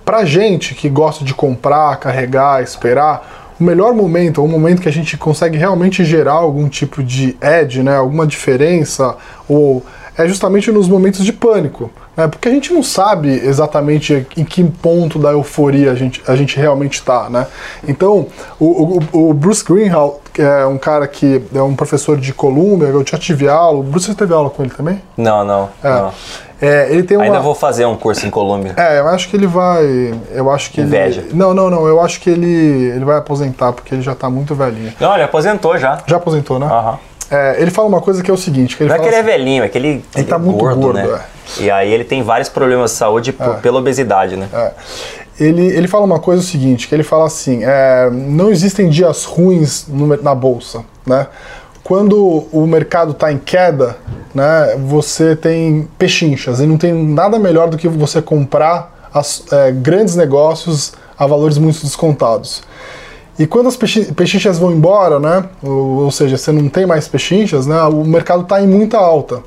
pra gente que gosta de comprar, carregar, esperar, o melhor momento, o momento que a gente consegue realmente gerar algum tipo de edge, né, alguma diferença, ou é justamente nos momentos de pânico, né, porque a gente não sabe exatamente em que ponto da euforia a gente, a gente realmente está, né. Então, o, o, o Bruce Greenhalgh, que é um cara que é um professor de Colômbia, eu já tive aula, o Bruce você teve aula com ele também? Não, não. É. não. É, ele tem uma... Ainda vou fazer um curso em Colômbia. É, eu acho que ele vai. Eu acho que Inveja. ele. Não, não, não. Eu acho que ele, ele vai aposentar, porque ele já tá muito velhinho. Não, ele aposentou já. Já aposentou, né? Aham. É, ele fala uma coisa que é o seguinte: que ele Não é que ele é assim, velhinho, é que ele, ele tá é muito gordo, gordo, né? E aí ele tem vários problemas de saúde por- pela obesidade, né? é, ele, ele fala uma coisa o seguinte, que ele fala assim, é, não existem dias ruins no na bolsa, né? Quando o mercado está em queda, né, você tem pechinchas e não tem nada melhor do que você comprar as- é, grandes negócios a valores muito descontados. E quando as pechin- pechinchas vão embora, né, ou, ou seja, você não tem mais pechinchas, né, o mercado está em muita alta.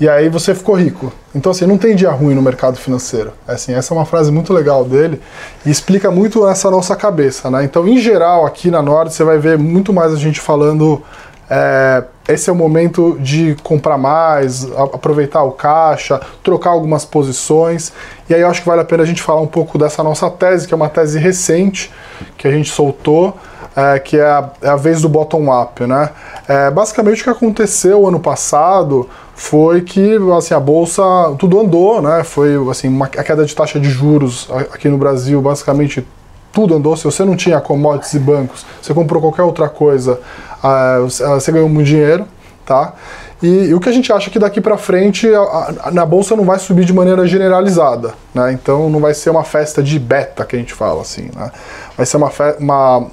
E aí você ficou rico. Então, assim, não tem dia ruim no mercado financeiro. Assim, essa é uma frase muito legal dele e explica muito essa nossa cabeça, né? Então, em geral, aqui na Nord, você vai ver muito mais a gente falando é, esse é o momento de comprar mais, aproveitar o caixa, trocar algumas posições. E aí eu acho que vale a pena a gente falar um pouco dessa nossa tese, que é uma tese recente que a gente soltou, é, que é a, é a vez do bottom-up. Né? É, basicamente o que aconteceu ano passado foi que assim, a bolsa tudo andou, né? Foi assim, uma, a queda de taxa de juros aqui no Brasil, basicamente tudo andou. Se você não tinha commodities e bancos, você comprou qualquer outra coisa, ah, você ah, você ganhou muito dinheiro, tá? E, e o que a gente acha que daqui para frente a- a- na bolsa não vai subir de maneira generalizada, né? Então não vai ser uma festa de beta que a gente fala assim, né? Vai ser uma, fe- uma,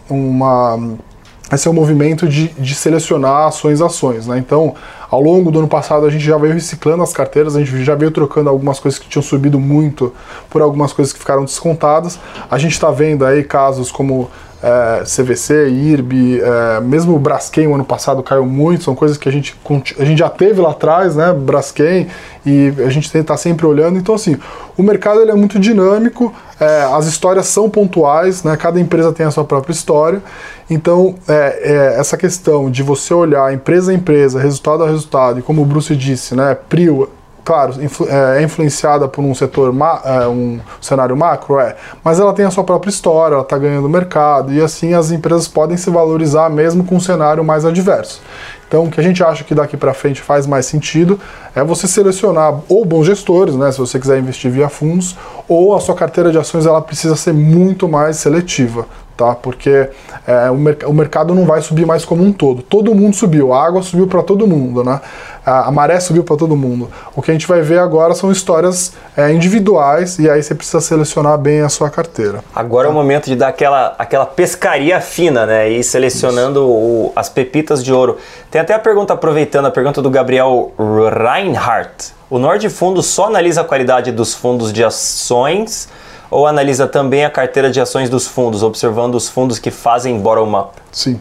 vai ser um movimento de, de selecionar ações ações, né? Então, ao longo do ano passado a gente já veio reciclando as carteiras, a gente já veio trocando algumas coisas que tinham subido muito por algumas coisas que ficaram descontadas. A gente está vendo aí casos como é, CVC, IRB, é, mesmo o Braskem o ano passado caiu muito, são coisas que a gente, a gente já teve lá atrás, né, Braskem, e a gente tem que estar sempre olhando. Então, assim, o mercado ele é muito dinâmico, é, as histórias são pontuais, né, cada empresa tem a sua própria história. Então, é, é, essa questão de você olhar empresa a empresa, resultado a resultado, e como o Bruce disse, né, PRIO, claro, influ- é, é influenciada por um setor, ma- é, um cenário macro, é, mas ela tem a sua própria história, ela está ganhando mercado, e assim as empresas podem se valorizar mesmo com um cenário mais adverso. Então, o que a gente acha que daqui para frente faz mais sentido é você selecionar ou bons gestores, né, se você quiser investir via fundos, ou a sua carteira de ações ela precisa ser muito mais seletiva, tá? Porque é, o, o, mercado não vai subir mais como um todo. Todo mundo subiu, a água subiu para todo mundo, né? A, a maré subiu para todo mundo. O que a gente vai ver agora são histórias é, individuais e aí você precisa selecionar bem a sua carteira. Agora tá? é o momento de dar aquela, aquela pescaria fina, né? E selecionando o, as pepitas de ouro. Tem até a pergunta, aproveitando a pergunta do Gabriel Reinhardt. O Nord Fundo só analisa a qualidade dos fundos de ações ou analisa também a carteira de ações dos fundos, observando os fundos que fazem bottom-up? Sim.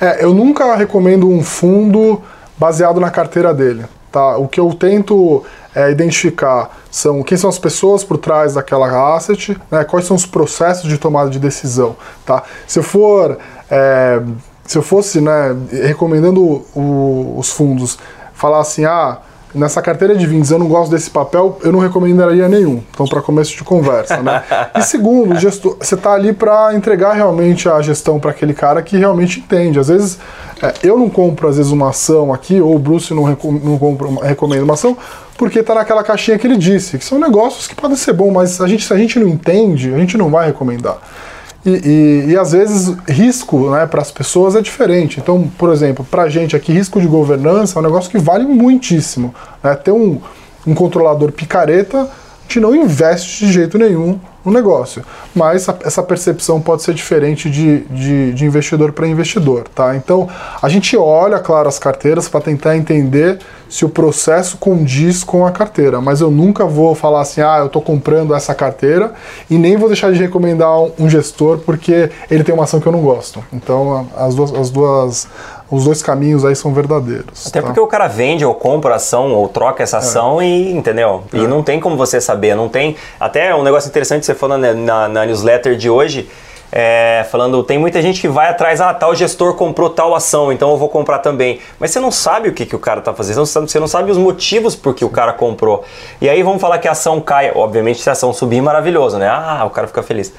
É, eu nunca recomendo um fundo baseado na carteira dele. Tá? O que eu tento é, identificar são quem são as pessoas por trás daquela asset, né? quais são os processos de tomada de decisão. Tá? Se eu for, é, se eu fosse né, recomendando o, os fundos, falar assim, ah, nessa carteira de vinhos eu não gosto desse papel, eu não recomendaria nenhum. Então, para começo de conversa, né? E segundo, gestor, você está ali para entregar realmente a gestão para aquele cara que realmente entende. Às vezes, é, eu não compro às vezes uma ação aqui, ou o Bruce não, não compra, recomenda uma ação, porque está naquela caixinha que ele disse, que são negócios que podem ser bons, mas a gente, se a gente não entende, a gente não vai recomendar. E, e, e, às vezes risco né, para as pessoas é diferente. Então, por exemplo, para a gente aqui, risco de governança é um negócio que vale muitíssimo. Né? Ter um, um controlador picareta, a gente não investe de jeito nenhum no negócio. Mas essa percepção pode ser diferente de, de, de investidor para investidor. Tá? Então, a gente olha, claro, as carteiras para tentar entender se o processo condiz com a carteira, mas eu nunca vou falar assim, ah, eu estou comprando essa carteira e nem vou deixar de recomendar um gestor porque ele tem uma ação que eu não gosto. Então, as duas, as duas os dois caminhos aí são verdadeiros. Até tá? porque o cara vende ou compra ação ou troca essa é. ação é. e, entendeu? É. E não tem como você saber, não tem... Até um negócio interessante você falou na, na, na newsletter de hoje, é, falando, tem muita gente que vai atrás, ah, tal gestor comprou tal ação, então eu vou comprar também. Mas você não sabe o que, que o cara está fazendo, você não sabe os motivos por que o cara comprou. E aí vamos falar que a ação cai, obviamente se a ação subir, maravilhoso, né? Ah, o cara fica feliz.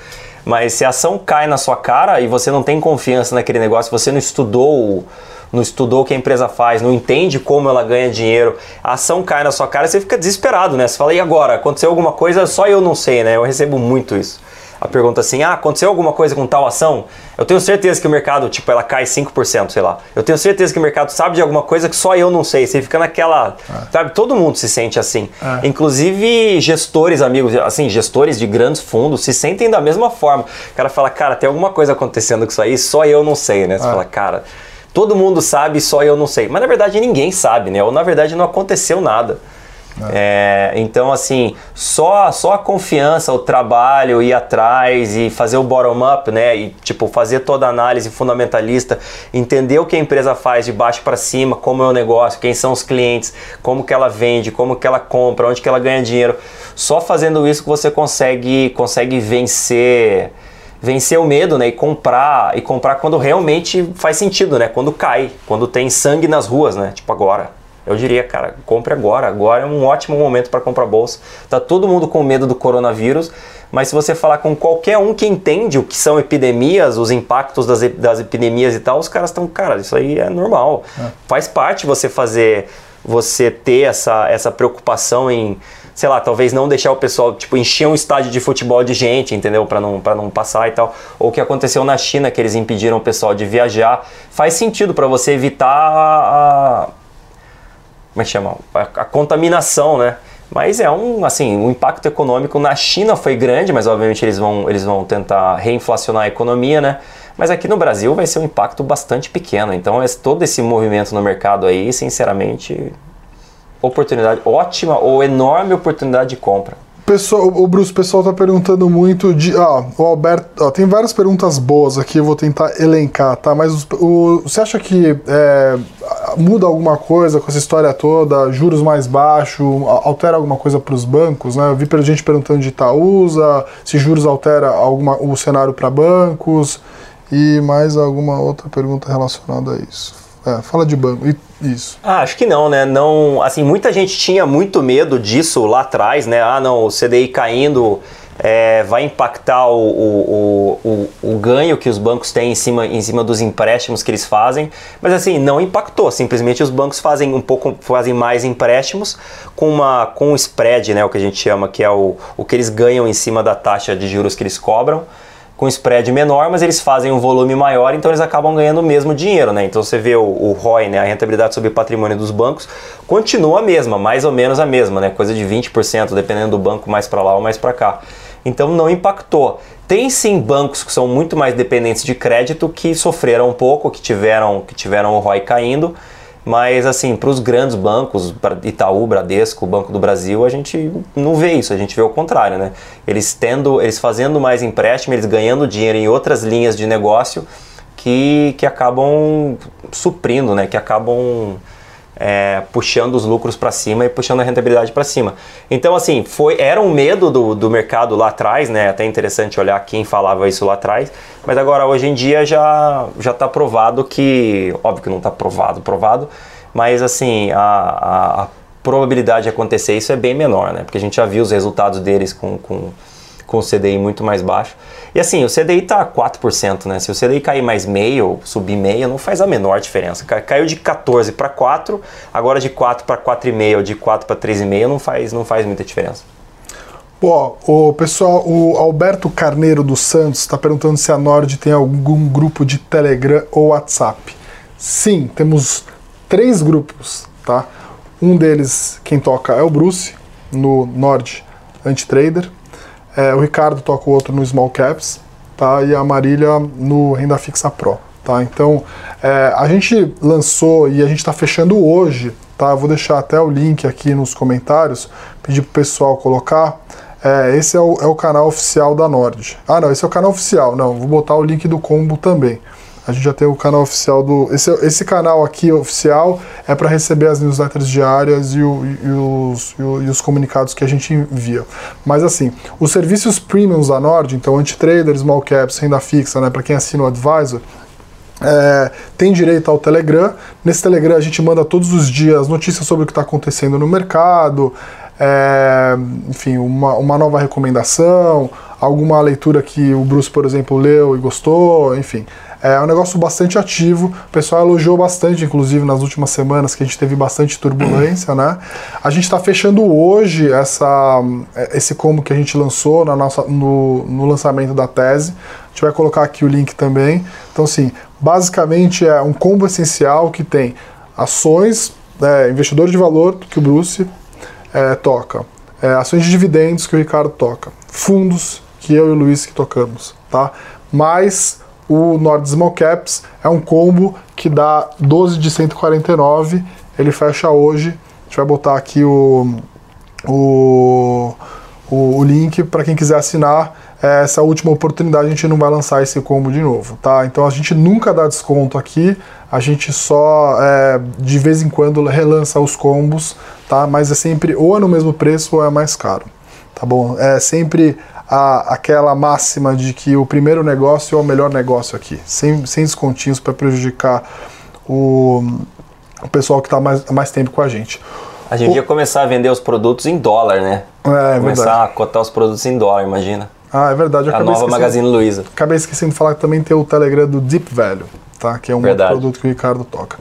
Mas se a ação cai na sua cara e você não tem confiança naquele negócio, você não estudou não estudou o que a empresa faz, não entende como ela ganha dinheiro, a ação cai na sua cara, você fica desesperado, né? Você fala, e agora? Aconteceu alguma coisa, só eu não sei, né? Eu recebo muito isso a pergunta assim: ah, aconteceu alguma coisa com tal ação? Eu tenho certeza que o mercado, tipo, ela cai 5%, sei lá. Eu tenho certeza que o mercado sabe de alguma coisa que só eu não sei. Você fica naquela. É. Sabe, todo mundo se sente assim. É. Inclusive gestores, amigos, assim, gestores de grandes fundos se sentem da mesma forma. O cara fala, cara, tem alguma coisa acontecendo com isso aí, só eu não sei, né? Você é. fala, cara. Todo mundo sabe, só eu não sei. Mas na verdade ninguém sabe, né? Ou na verdade não aconteceu nada. É. É, então, assim, só, só a confiança, o trabalho, ir atrás e fazer o bottom-up, né? E, tipo, fazer toda a análise fundamentalista, entender o que a empresa faz de baixo para cima, como é o negócio, quem são os clientes, como que ela vende, como que ela compra, onde que ela ganha dinheiro. Só fazendo isso que você consegue, consegue vencer vencer o medo, né, e comprar e comprar quando realmente faz sentido, né, quando cai, quando tem sangue nas ruas, né, tipo agora. Eu diria, cara, compre agora. Agora é um ótimo momento para comprar bolsa. Tá todo mundo com medo do coronavírus, mas se você falar com qualquer um que entende o que são epidemias, os impactos das, das epidemias e tal, os caras estão, cara, isso aí é normal. É. Faz parte você fazer, você ter essa, essa preocupação em, sei lá, talvez não deixar o pessoal, tipo, encher um estádio de futebol de gente, entendeu? Para não, não passar e tal. Ou o que aconteceu na China, que eles impediram o pessoal de viajar. Faz sentido para você evitar a como é que chama? A, a, contaminação, né? Mas é um, assim, o impacto econômico na China foi grande, mas obviamente eles vão, eles vão tentar reinflacionar a economia, né? Mas aqui no Brasil vai ser um impacto bastante pequeno. Então, esse, todo esse movimento no mercado aí, sinceramente, oportunidade ótima ou enorme oportunidade de compra. Pessoal, o Bruce, o pessoal tá perguntando muito de. Ó, o Alberto. Ó, tem várias perguntas boas aqui, eu vou tentar elencar, tá? Mas o, você acha que é, muda alguma coisa com essa história toda? Juros mais baixos, altera alguma coisa para os bancos, né? Eu vi gente perguntando de Itaúsa, se juros altera alguma, o cenário para bancos e mais alguma outra pergunta relacionada a isso. É, fala de banco. Isso. Ah, acho que não, né? Não, assim, muita gente tinha muito medo disso lá atrás, né? Ah, não, o CDI caindo é, vai impactar o, o, o, o, ganho que os bancos têm em cima, em cima dos empréstimos que eles fazem, mas assim, não impactou, simplesmente os bancos fazem um pouco, fazem mais empréstimos com uma com spread, né, o que a gente chama, que é o, o que eles ganham em cima da taxa de juros que eles cobram, com spread menor, mas eles fazem um volume maior, então eles acabam ganhando o mesmo dinheiro, né? Então você vê o, o ROI, né, a rentabilidade sobre patrimônio dos bancos, continua a mesma, mais ou menos a mesma, né? Coisa de 20%, dependendo do banco mais para lá ou mais para cá. Então não impactou. Tem sim bancos que são muito mais dependentes de crédito que sofreram um pouco, que tiveram, que tiveram o ROI caindo, mas assim, para os grandes bancos, Itaú, Bradesco, Banco do Brasil, a gente não vê isso, a gente vê o contrário, né? Eles tendo, eles fazendo mais empréstimo, eles ganhando dinheiro em outras linhas de negócio que, que acabam suprindo, né? Que acabam é, puxando os lucros para cima e puxando a rentabilidade para cima. Então, assim, foi, era um medo do, do mercado lá atrás, né? Até interessante olhar quem falava isso lá atrás, mas agora, hoje em dia, já está provado que. Óbvio que não está provado, provado, mas assim, a, a, a, probabilidade de acontecer isso é bem menor, né? Porque a gente já viu os resultados deles com, com, com o CDI muito mais baixo. E assim, o CDI está 4%, né? Se o CDI cair mais meio, subir meio, não faz a menor diferença. Caiu de 14 para 4, agora de 4 para 4,5 ou de 4 para 3,5 não faz, não faz muita diferença. Bom, o pessoal, o Alberto Carneiro dos Santos está perguntando se a Nord tem algum grupo de Telegram ou WhatsApp. Sim, temos três grupos, tá? Um deles, quem toca é o Bruce, no Nord Antitrader. É, o Ricardo toca o outro no Small Caps, tá? E a Marília no Renda Fixa Pro, tá? Então, é, a gente lançou e a gente está fechando hoje, tá? Vou deixar até o link aqui nos comentários, pedir pro pessoal colocar. É, esse é o, é o canal oficial da Nord. Ah, não, esse é o canal oficial. Não, vou botar o link do combo também. A gente já tem o canal oficial do. Esse, esse canal aqui oficial é para receber as newsletters diárias e, o, e, os, e, o, e, os, comunicados que a gente envia. Mas assim, os serviços premiums da Nord, então anti-trader, small caps, renda fixa, né, para quem assina o advisor, é, tem direito ao Telegram. Nesse Telegram a gente manda todos os dias notícias sobre o que está acontecendo no mercado, é, enfim, uma, uma nova recomendação, alguma leitura que o Bruce, por exemplo, leu e gostou, enfim. É um negócio bastante ativo, o pessoal elogiou bastante, inclusive nas últimas semanas, que a gente teve bastante turbulência, né? A gente está fechando hoje essa, esse combo que a gente lançou na nossa, no, no lançamento da tese. A gente vai colocar aqui o link também. Então, assim, basicamente é um combo essencial que tem ações, é, investidor de valor, que o Bruce é, toca, é, ações de dividendos, que o Ricardo toca, fundos, que eu e o Luiz que tocamos, tá? Mais o Nord Small Caps é um combo que dá 12 de 149, ele fecha hoje. A gente vai botar aqui o, o, o, link para quem quiser assinar. É, essa última oportunidade a gente não vai lançar esse combo de novo, tá? Então a gente nunca dá desconto aqui, a gente só é, de vez em quando relança os combos, tá? Mas é sempre ou é no mesmo preço ou é mais caro, tá bom? É sempre a, aquela máxima de que o primeiro negócio é o melhor negócio aqui, sem, sem descontinhos para prejudicar o, o pessoal que está mais, mais tempo com a gente. A gente o... ia começar a vender os produtos em dólar, né? É, é Começar verdade. a cotar os produtos em dólar, imagina. Ah, é verdade. Eu a nova Magazine Luiza. Acabei esquecendo de falar que também tem o Telegram do Deep Value, tá? Que é um produto que o Ricardo toca.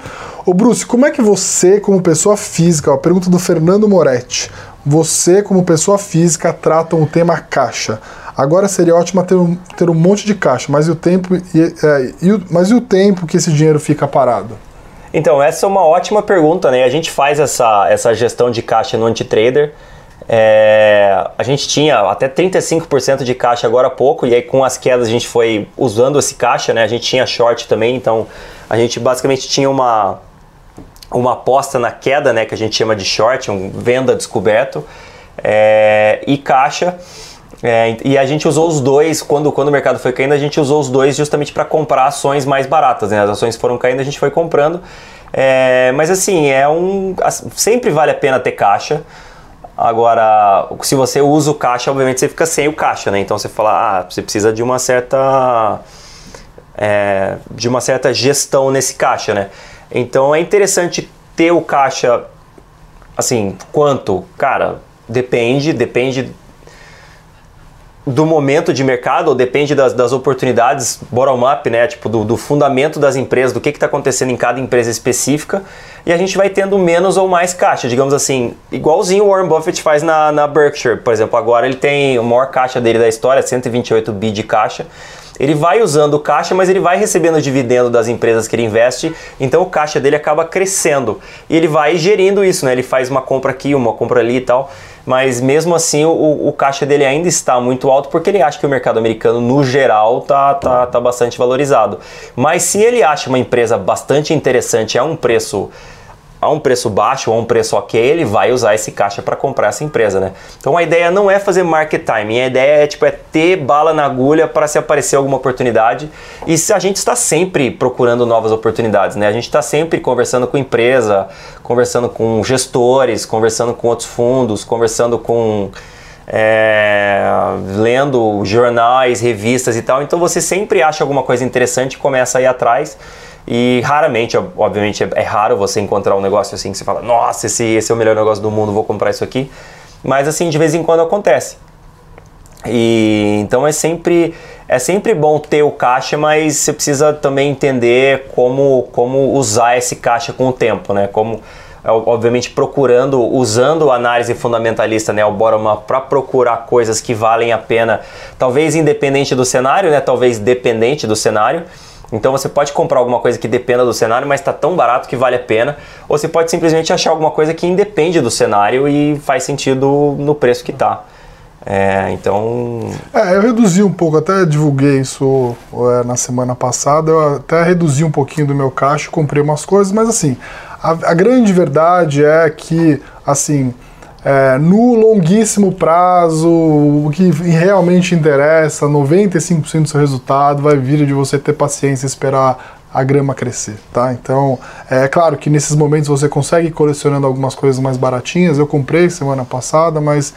Ô Bruce, como é que você, como pessoa física, ó, pergunta do Fernando Moretti, você, como pessoa física, trata o tema caixa. Agora seria ótimo ter um, ter um monte de caixa, mas e, o tempo, e, é, e mas e o tempo que esse dinheiro fica parado? Então, essa é uma ótima pergunta, né? A gente faz essa, essa gestão de caixa no Antitrader. É, a gente tinha até 35% de caixa agora há pouco, e aí com as quedas a gente foi usando esse caixa, né? A gente tinha short também, então a gente basicamente tinha uma, uma aposta na queda, né? Que a gente chama de short, um venda descoberto, é, e caixa. É, e a gente usou os dois, quando, quando o mercado foi caindo, a gente usou os dois justamente para comprar ações mais baratas. Né? As ações foram caindo, a gente foi comprando. É, mas assim, é um. Sempre vale a pena ter caixa. Agora, se você usa o caixa, obviamente você fica sem o caixa, né? Então você fala, ah, você precisa de uma certa. É, de uma certa gestão nesse caixa, né? Então é interessante ter o caixa, assim, quanto? Cara, depende, depende do momento de mercado, ou depende das, das oportunidades bottom-up, né? Tipo, do, do, fundamento das empresas, do que está acontecendo em cada empresa específica, e a gente vai tendo menos ou mais caixa, digamos assim, igualzinho o Warren Buffett faz na, na Berkshire, por exemplo. Agora ele tem a maior caixa dele da história, 128 bi de caixa. Ele vai usando o caixa, mas ele vai recebendo dividendo das empresas que ele investe, então o caixa dele acaba crescendo. E ele vai gerindo isso, né? Ele faz uma compra aqui, uma compra ali e tal mas mesmo assim o, o, caixa dele ainda está muito alto porque ele acha que o mercado americano no geral tá, tá, tá bastante valorizado. Mas se ele acha uma empresa bastante interessante a um preço a um preço baixo ou a um preço ok, ele vai usar esse caixa para comprar essa empresa, né? Então a ideia não é fazer market timing, a ideia é tipo é ter bala na agulha para se aparecer alguma oportunidade. E a gente está sempre procurando novas oportunidades, né? A gente está sempre conversando com empresa, conversando com gestores, conversando com outros fundos, conversando com é, lendo jornais, revistas e tal. Então você sempre acha alguma coisa interessante e começa a ir atrás. E raramente, obviamente, é, raro você encontrar um negócio assim que você fala, nossa, esse, esse é o melhor negócio do mundo, vou comprar isso aqui. Mas assim, de vez em quando acontece. E então é sempre é sempre bom ter o caixa, mas você precisa também entender como, como usar esse caixa com o tempo, né? Como é, obviamente procurando, usando a análise fundamentalista, né, o bottom-up, para procurar coisas que valem a pena, talvez independente do cenário, né, talvez dependente do cenário. Então você pode comprar alguma coisa que dependa do cenário, mas está tão barato que vale a pena. Ou você pode simplesmente achar alguma coisa que independe do cenário e faz sentido no preço que está. É, então. É, eu reduzi um pouco, até divulguei isso é, na semana passada. Eu até reduzi um pouquinho do meu caixa, comprei umas coisas, mas assim, a, a grande verdade é que, assim, é, no longuíssimo prazo, o que realmente interessa, 95% do seu resultado vai vir de você ter paciência e esperar a grama crescer, tá? Então, é claro que nesses momentos você consegue ir colecionando algumas coisas mais baratinhas. Eu comprei semana passada, mas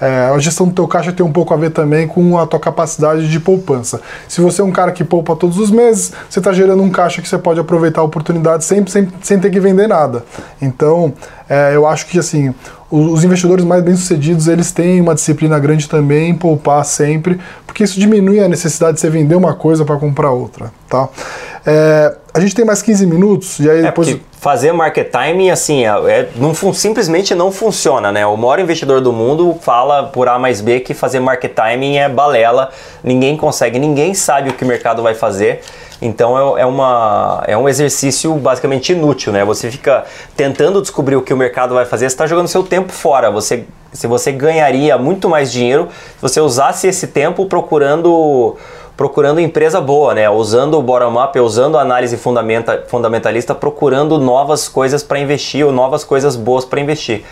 é, a gestão do teu caixa tem um pouco a ver também com a tua capacidade de poupança. Se você é um cara que poupa todos os meses, você está gerando um caixa que você pode aproveitar a oportunidade sempre sem, sem ter que vender nada. Então, é, eu acho que assim os investidores mais bem-sucedidos, eles têm uma disciplina grande também em poupar sempre, porque isso diminui a necessidade de você vender uma coisa para comprar outra, tá? É, a gente tem mais 15 minutos e aí é depois... fazer market timing, assim, é, é, não simplesmente não funciona, né? O maior investidor do mundo fala por A mais B que fazer market timing é balela, ninguém consegue, ninguém sabe o que o mercado vai fazer. Então é, é, uma, é um exercício basicamente inútil, né? Você fica tentando descobrir o que o mercado vai fazer, você está jogando seu tempo fora. Você, se você ganharia muito mais dinheiro se você usasse esse tempo procurando procurando empresa boa, né? Usando o bottom-up, usando a análise fundamenta, fundamentalista, procurando novas coisas para investir ou novas coisas boas para investir.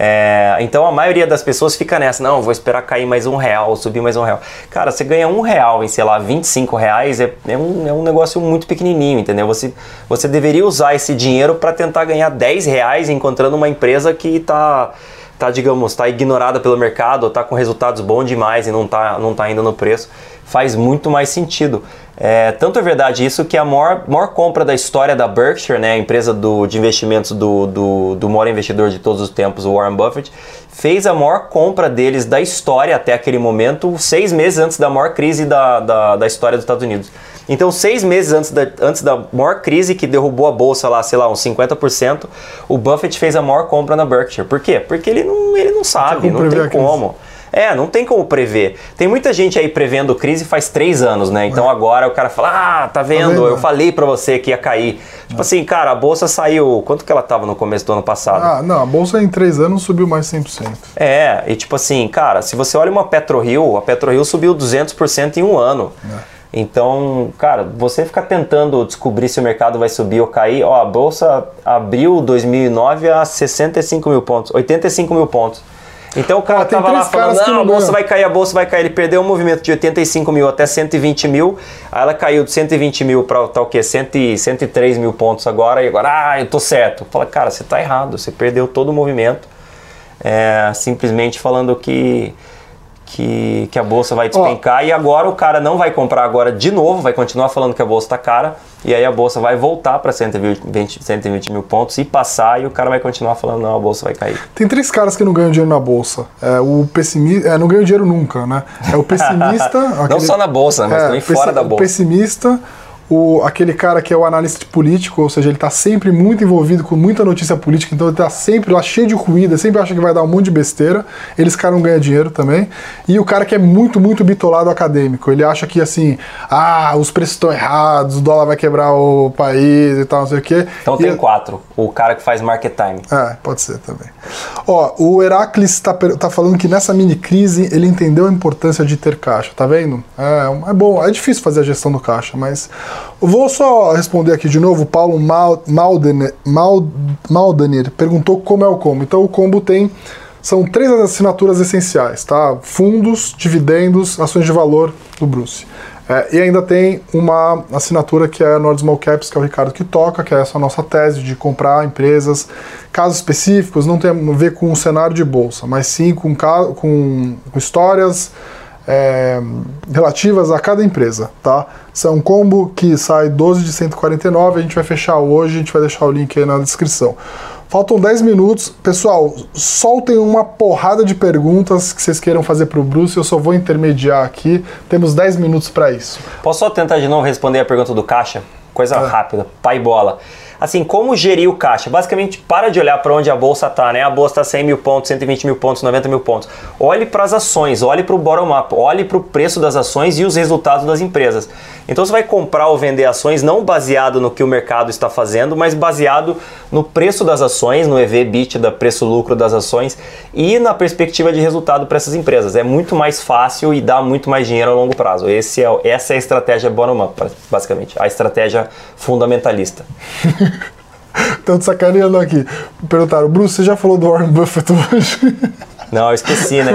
É, então a maioria das pessoas fica nessa, não, vou esperar cair mais um real, subir mais um real. Cara, você ganha um real em, sei lá, 25 reais, é, é, um, é um negócio muito pequenininho, entendeu? Você, você deveria usar esse dinheiro para tentar ganhar 10 reais encontrando uma empresa que está tá, digamos, tá ignorada pelo mercado, ou tá com resultados bons demais e não tá, não tá indo no preço, faz muito mais sentido. É, tanto é verdade isso que a maior, maior compra da história da Berkshire, né, a empresa do, de investimentos do, do, do maior investidor de todos os tempos, o Warren Buffett, fez a maior compra deles da história até aquele momento, seis meses antes da maior crise da, da, da história dos Estados Unidos. Então, seis meses antes da, antes da maior crise que derrubou a bolsa lá, sei lá, uns 50%, o Buffett fez a maior compra na Berkshire. Por quê? Porque ele não, ele não sabe, não tem como. É, não tem como prever. Tem muita gente aí prevendo crise faz três anos, né? Então é. agora o cara fala, ah, tá vendo? Tá vendo? Eu falei para você que ia cair. Tipo é. assim, cara, a bolsa saiu. Quanto que ela tava no começo do ano passado? Ah, não, a bolsa em três anos subiu mais 100%. É, e tipo assim, cara, se você olha uma PetroRio, a PetroRio subiu 200% em um ano. É. Então, cara, você ficar tentando descobrir se o mercado vai subir ou cair, ó, a bolsa abriu 2009 a 65 mil pontos, 85 mil pontos. Então o cara ah, tava lá falando, não, a bolsa vai cair, a bolsa vai cair. Ele perdeu um movimento de 85 mil até 120 mil, aí ela caiu de 120 mil para tá, o quê? 100, 103 mil pontos agora, e agora, ah, eu tô certo. Fala, cara, você tá errado, você perdeu todo o movimento. É, simplesmente falando que que, que a bolsa vai despencar e agora o cara não vai comprar agora de novo, vai continuar falando que a bolsa está cara e aí a bolsa vai voltar para 120, 120 mil pontos e passar e o cara vai continuar falando não, a bolsa vai cair. Tem três caras que não ganham dinheiro na bolsa. É, o pessimista, é, não ganham dinheiro nunca, né? É o pessimista... aquele, não só na bolsa, mas é, também fora da bolsa. O pessimista, o, aquele cara que é o analista político, ou seja, ele está sempre muito envolvido com muita notícia política, então ele está sempre lá cheio de ruído, sempre acha que vai dar um monte de besteira. Eles cara não ganha dinheiro também. E o cara que é muito, muito bitolado acadêmico, ele acha que assim, ah, os preços estão errados, o dólar vai quebrar o país e tal, não sei o quê. Então e tem quatro. O cara que faz market time. É, pode ser também. Ó, o Heracles está tá falando que nessa mini crise ele entendeu a importância de ter caixa, tá vendo? É, é bom, é difícil fazer a gestão do caixa, mas vou só responder aqui de novo. Paulo Maldener perguntou como é o combo. Então o combo tem são três assinaturas essenciais, tá? Fundos, dividendos, ações de valor do Bruce. É, e ainda tem uma assinatura que é a Nord Small Caps, que é o Ricardo que toca, que é essa nossa tese de comprar empresas, casos específicos, não tem a ver com o cenário de bolsa, mas sim com, com, com histórias é, relativas a cada empresa, tá? Isso é um combo que sai 12 de 149, a gente vai fechar hoje, a gente vai deixar o link aí na descrição. Faltam 10 minutos. Pessoal, soltem uma porrada de perguntas que vocês queiram fazer para o Bruce. Eu só vou intermediar aqui. Temos 10 minutos para isso. Posso só tentar de novo responder a pergunta do Caixa? Coisa é. rápida. Pai bola assim, como gerir o caixa? Basicamente, para de olhar para onde a bolsa está, né? A bolsa está 100 mil pontos, 120 mil pontos, 90 mil pontos. Olhe para as ações, olhe para o bottom-up, olhe para o preço das ações e os resultados das empresas. Então você vai comprar ou vender ações não baseado no que o mercado está fazendo, mas baseado no preço das ações, no EV EBITDA, preço-lucro das ações e na perspectiva de resultado para essas empresas. É muito mais fácil e dá muito mais dinheiro a longo prazo. Esse é, essa é a estratégia bottom-up, basicamente, a estratégia fundamentalista. Estão sacaneando aqui. Perguntaram, Bruce, você já falou do Warren Buffett hoje? Não, eu esqueci, né?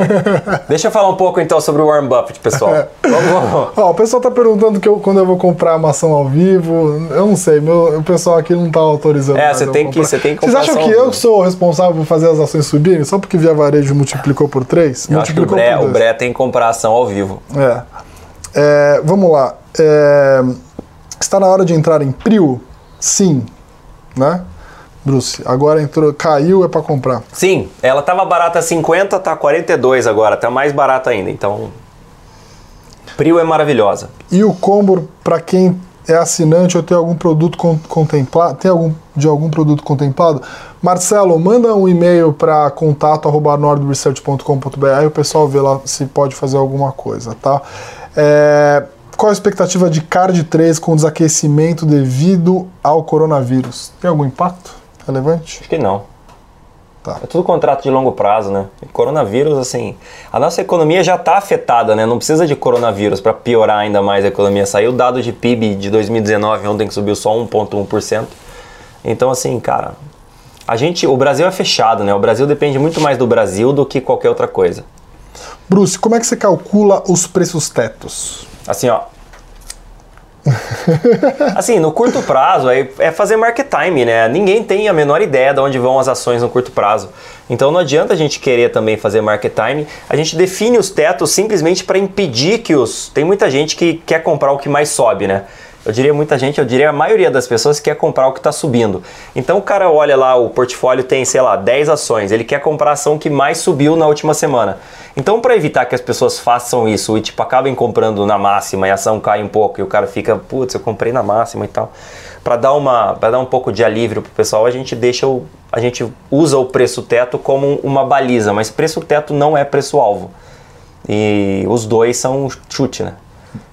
Deixa eu falar um pouco então sobre o Warren Buffett, pessoal. É. Vamos, vamos. Ó, o pessoal tá perguntando que eu, quando eu vou comprar uma ação ao vivo. Eu não sei, meu, o pessoal aqui não tá autorizando. É, você tem, que, você tem que Vocês acham que eu sou responsável por fazer as ações subirem só porque Via Varejo multiplicou por 3? Eu multiplicou acho que o Bré, o Bré tem que comprar ação ao vivo. É. é vamos lá. É, está na hora de entrar em PRIO? Sim. Né? Bruce, agora entrou, caiu, é para comprar. Sim, ela tava barata 50, tá 42 agora, tá mais barata ainda. Então, Prio é maravilhosa. E o combo para quem é assinante ou tem algum produto contemplado, tem algum de algum produto contemplado? Marcelo, manda um e-mail para contato@nordresearch.com.br o pessoal vê lá se pode fazer alguma coisa, tá? É, qual a expectativa de CARD 3 com desaquecimento devido ao coronavírus? Tem algum impacto? relevante? Acho que não. Tá. É tudo contrato de longo prazo, né? coronavírus, assim, a nossa economia já está afetada, né? Não precisa de coronavírus para piorar ainda mais a economia. Saiu o dado de PIB de 2019 ontem que subiu só 1,1%. Então, assim, cara, a gente, o Brasil é fechado, né? O Brasil depende muito mais do Brasil do que qualquer outra coisa. Bruce, como é que você calcula os preços tetos? Assim, ó, assim, no curto prazo é, fazer market time, né? Ninguém tem a menor ideia de onde vão as ações no curto prazo. Então não adianta a gente querer também fazer market time. A gente define os tetos simplesmente para impedir que os. Tem muita gente que quer comprar o que mais sobe, né? Eu diria muita gente, eu diria a maioria das pessoas quer comprar o que está subindo. Então o cara olha lá, o portfólio tem, sei lá, 10 ações, ele quer comprar a ação que mais subiu na última semana. Então, para evitar que as pessoas façam isso e tipo acabem comprando na máxima e a ação cai um pouco e o cara fica, putz, eu comprei na máxima e tal. Para dar uma, para dar um pouco de alívio pro pessoal, a gente deixa o a gente usa o preço teto como uma baliza, mas preço teto não é preço alvo. E os dois são chute, né?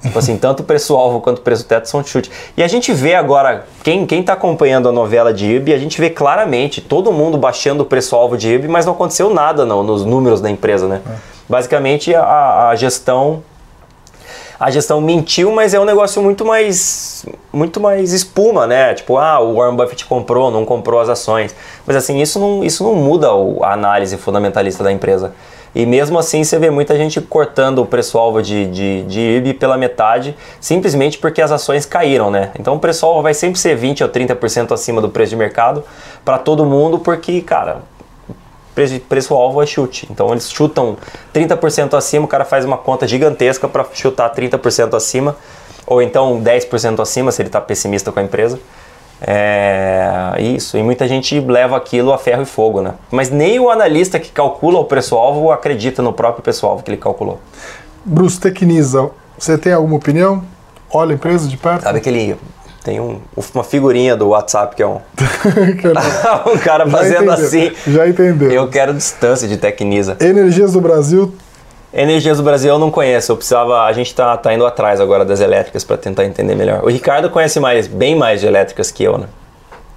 Tipo assim, tanto o preço-alvo quanto o preço-teto são chute. E a gente vê agora, quem, quem tá acompanhando a novela de IB, a gente vê claramente todo mundo baixando o preço-alvo de IB, mas não aconteceu nada não, nos números da empresa, né? É. Basicamente, a, a gestão a gestão mentiu, mas é um negócio muito mais muito mais espuma, né? Tipo, ah, o Warren Buffett comprou, não comprou as ações. Mas assim, isso não, isso não muda a análise fundamentalista da empresa. E mesmo assim você vê muita gente cortando o preço-alvo de, de, de IB pela metade, simplesmente porque as ações caíram, né? Então o preço-alvo vai sempre ser 20 ou 30% acima do preço de mercado para todo mundo, porque, cara, preço-alvo é chute. Então eles chutam 30% acima, o cara faz uma conta gigantesca para chutar 30% acima, ou então 10% acima se ele está pessimista com a empresa. É isso, e muita gente leva aquilo a ferro e fogo, né? Mas nem o analista que calcula o preço-alvo acredita no próprio preço-alvo que ele calculou. Bruce Tecnisa, você tem alguma opinião? olha a empresa de perto? Sabe aquele. Tem um, uma figurinha do WhatsApp que é um, um cara Já fazendo entendeu, assim. Já entendeu. Eu quero distância de Tecnisa. Energias do Brasil, Energias do Brasil eu não conheço. Eu precisava. A gente tá, tá indo atrás agora das elétricas para tentar entender melhor. O Ricardo conhece mais, bem mais de elétricas que eu, né?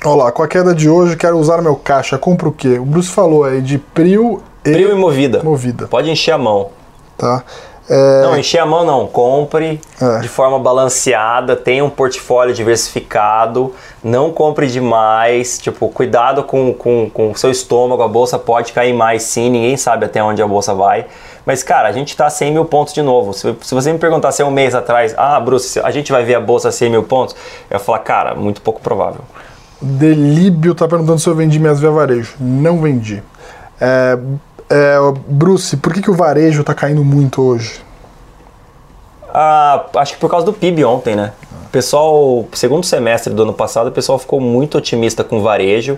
olha lá, com a queda de hoje, quero usar meu caixa, compro o quê? O Bruce falou aí de Prio e Frio e movida. Movida, Pode encher a mão. tá? É, Não, encher a mão não. Compre É. de forma balanceada, tenha um portfólio diversificado, não compre demais. Tipo, cuidado com, com, com o seu estômago, a bolsa pode cair mais sim, ninguém sabe até onde a bolsa vai. Mas, cara, a gente tá a 100 mil pontos de novo. Se, se você me perguntasse há um mês atrás, ah, Bruce, a gente vai ver a bolsa a 100 mil pontos, eu ia falar, cara, muito pouco provável. Delíbio tá perguntando se eu vendi minhas via varejo. Não vendi. É, é, Bruce, por que, que o varejo tá caindo muito hoje? Ah, acho que por causa do PIB ontem, né? O pessoal, segundo semestre do ano passado, o pessoal ficou muito otimista com o varejo.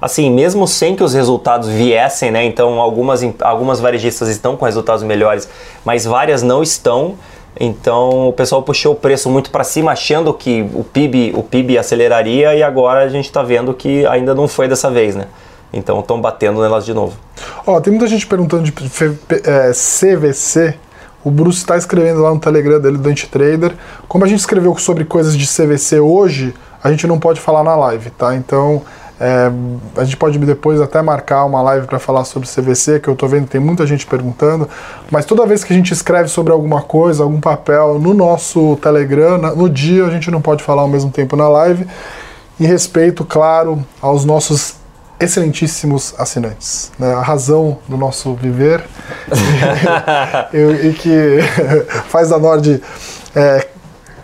Assim, mesmo sem que os resultados viessem, né? Então, algumas, algumas varejistas estão com resultados melhores, mas várias não estão. Então, o pessoal puxou o preço muito para cima, achando que o PIB, o PIB aceleraria, e agora a gente está vendo que ainda não foi dessa vez, né? Então, estão batendo nelas de novo. Ó, tem muita gente perguntando de é, CVC. O Bruce está escrevendo lá no Telegram dele do Antitrader. Como a gente escreveu sobre coisas de CVC hoje, a gente não pode falar na live, tá? Então é, a gente pode depois até marcar uma live para falar sobre CVC, que eu tô vendo tem muita gente perguntando. Mas toda vez que a gente escreve sobre alguma coisa, algum papel no nosso Telegram, no dia a gente não pode falar ao mesmo tempo na live. Em respeito, claro, aos nossos excelentíssimos assinantes. né? A razão do nosso viver e, e que faz da Nord é,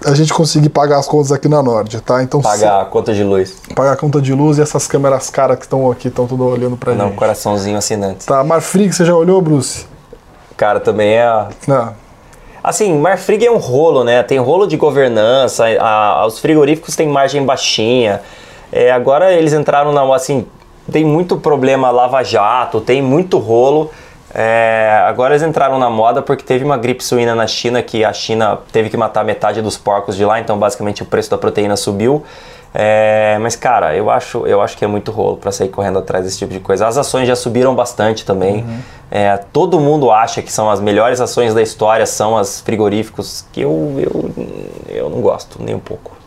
a gente conseguir pagar as contas aqui na Nord, tá? Então Pagar a conta de luz. se- pagar a conta de luz e essas câmeras caras que estão aqui estão tudo olhando pra Não, gente. coraçãozinho assinante. Tá, Marfrig, você já olhou, Bruce? Cara, também é Não. Assim, Marfrig é um rolo, né? Tem rolo de governança, a- a- os frigoríficos têm margem baixinha. É, agora eles entraram na. Assim, tem muito problema lava-jato, tem muito rolo. É, agora eles entraram na moda porque teve uma gripe suína na China que a China teve que matar metade dos porcos de lá, então basicamente o preço da proteína subiu. É, mas cara, eu acho, eu acho que é muito rolo para sair correndo atrás desse tipo de coisa. As ações já subiram bastante também. É, todo mundo acha que são as melhores ações da história, são as frigoríficos, que eu, eu, eu não gosto nem um pouco.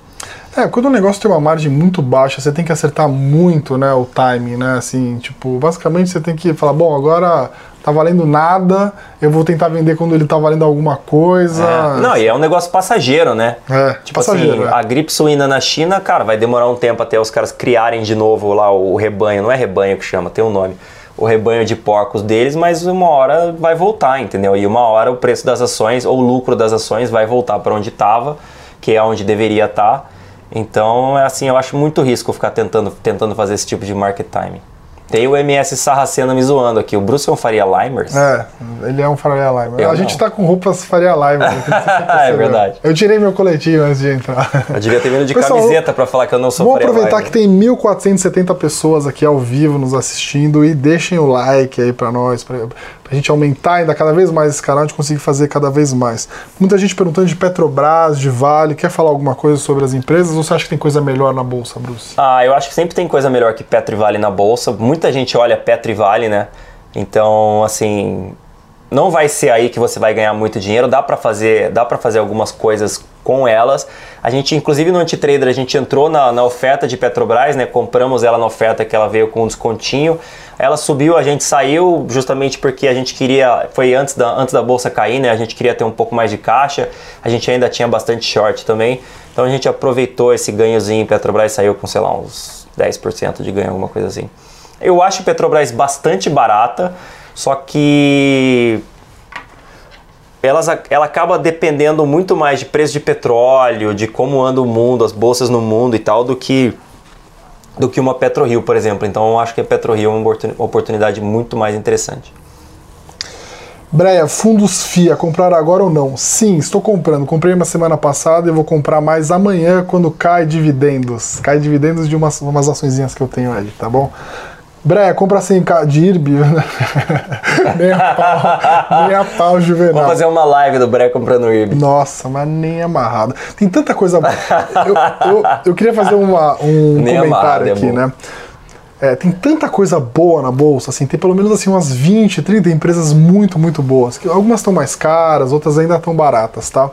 É, quando o negócio tem uma margem muito baixa, você tem que acertar muito, né, o timing, né, assim, tipo, basicamente você tem que falar, bom, agora tá valendo nada, eu vou tentar vender quando ele tá valendo alguma coisa. É, Não, e é um negócio passageiro, né? É, Tipo passageiro, assim, é. a gripe suína na China, cara, vai demorar um tempo até os caras criarem de novo lá o rebanho. Não é rebanho que chama, tem um nome. O rebanho de porcos deles, mas uma hora vai voltar, entendeu? E uma hora o preço das ações ou o lucro das ações vai voltar para onde estava, que é onde deveria estar. Então, é assim, eu acho muito risco ficar tentando, tentando fazer esse tipo de market timing. Tem o MS Sarracena me zoando aqui. O Bruce é um Faria Limers? É, ele é um Faria Limer. Eu a gente não. tá com roupas Faria Limer. aqui, não sei se você É verdade. Eu tirei meu coletivo antes de entrar. Eu devia ter vindo de Pessoal, camiseta para falar que eu não sou Vamos Faria aproveitar Limer. que tem 1.470 pessoas aqui ao vivo nos assistindo e deixem o like aí pra nós, pra, pra gente aumentar ainda cada vez mais esse canal, a gente conseguir fazer cada vez mais. Muita gente perguntando de Petrobras, de Vale, quer falar alguma coisa sobre as empresas ou você acha que tem coisa melhor na bolsa, Bruce? Ah, eu acho que sempre tem coisa melhor que Petro e Vale na bolsa. Muita gente olha Petro e Vale, né? Então, assim, não vai ser aí que você vai ganhar muito dinheiro. Dá para fazer, dá para fazer algumas coisas com elas. A gente, inclusive no Antitrader, a gente entrou na, na oferta de Petrobras, né? Compramos ela na oferta que ela veio com um descontinho. Ela subiu, a gente saiu justamente porque a gente queria, foi antes da, antes da bolsa cair, né? A gente queria ter um pouco mais de caixa. A gente ainda tinha bastante short também. Então a gente aproveitou esse ganhozinho Petrobras saiu com, sei lá, uns 10% de ganho, alguma coisa assim. Eu acho Petrobras bastante barata, só que elas, ela acaba dependendo muito mais de preço de petróleo, de como anda o mundo, as bolsas no mundo e tal, do que do que uma PetroRio, por exemplo. Então eu acho que a PetroRio é uma oportuni- oportunidade muito mais interessante. Breia, fundos FIA, comprar agora ou não? Sim, estou comprando. Comprei uma semana passada e vou comprar mais amanhã quando cai dividendos. Cai dividendos de umas, umas açõezinhas que eu tenho aí, tá bom? Breia, compra 100k de IRB. nem a pau, nem a pau juvenal. Vamos fazer uma live do Breia comprando IRB. Nossa, mas nem amarrado. Tem tanta coisa. eu, eu, eu queria fazer uma, um Nem comentário é aqui, bom. né? É, tem tanta coisa boa na bolsa, assim, tem pelo menos assim umas 20, 30 empresas muito, muito boas. Algumas estão mais caras, outras ainda estão baratas, tá?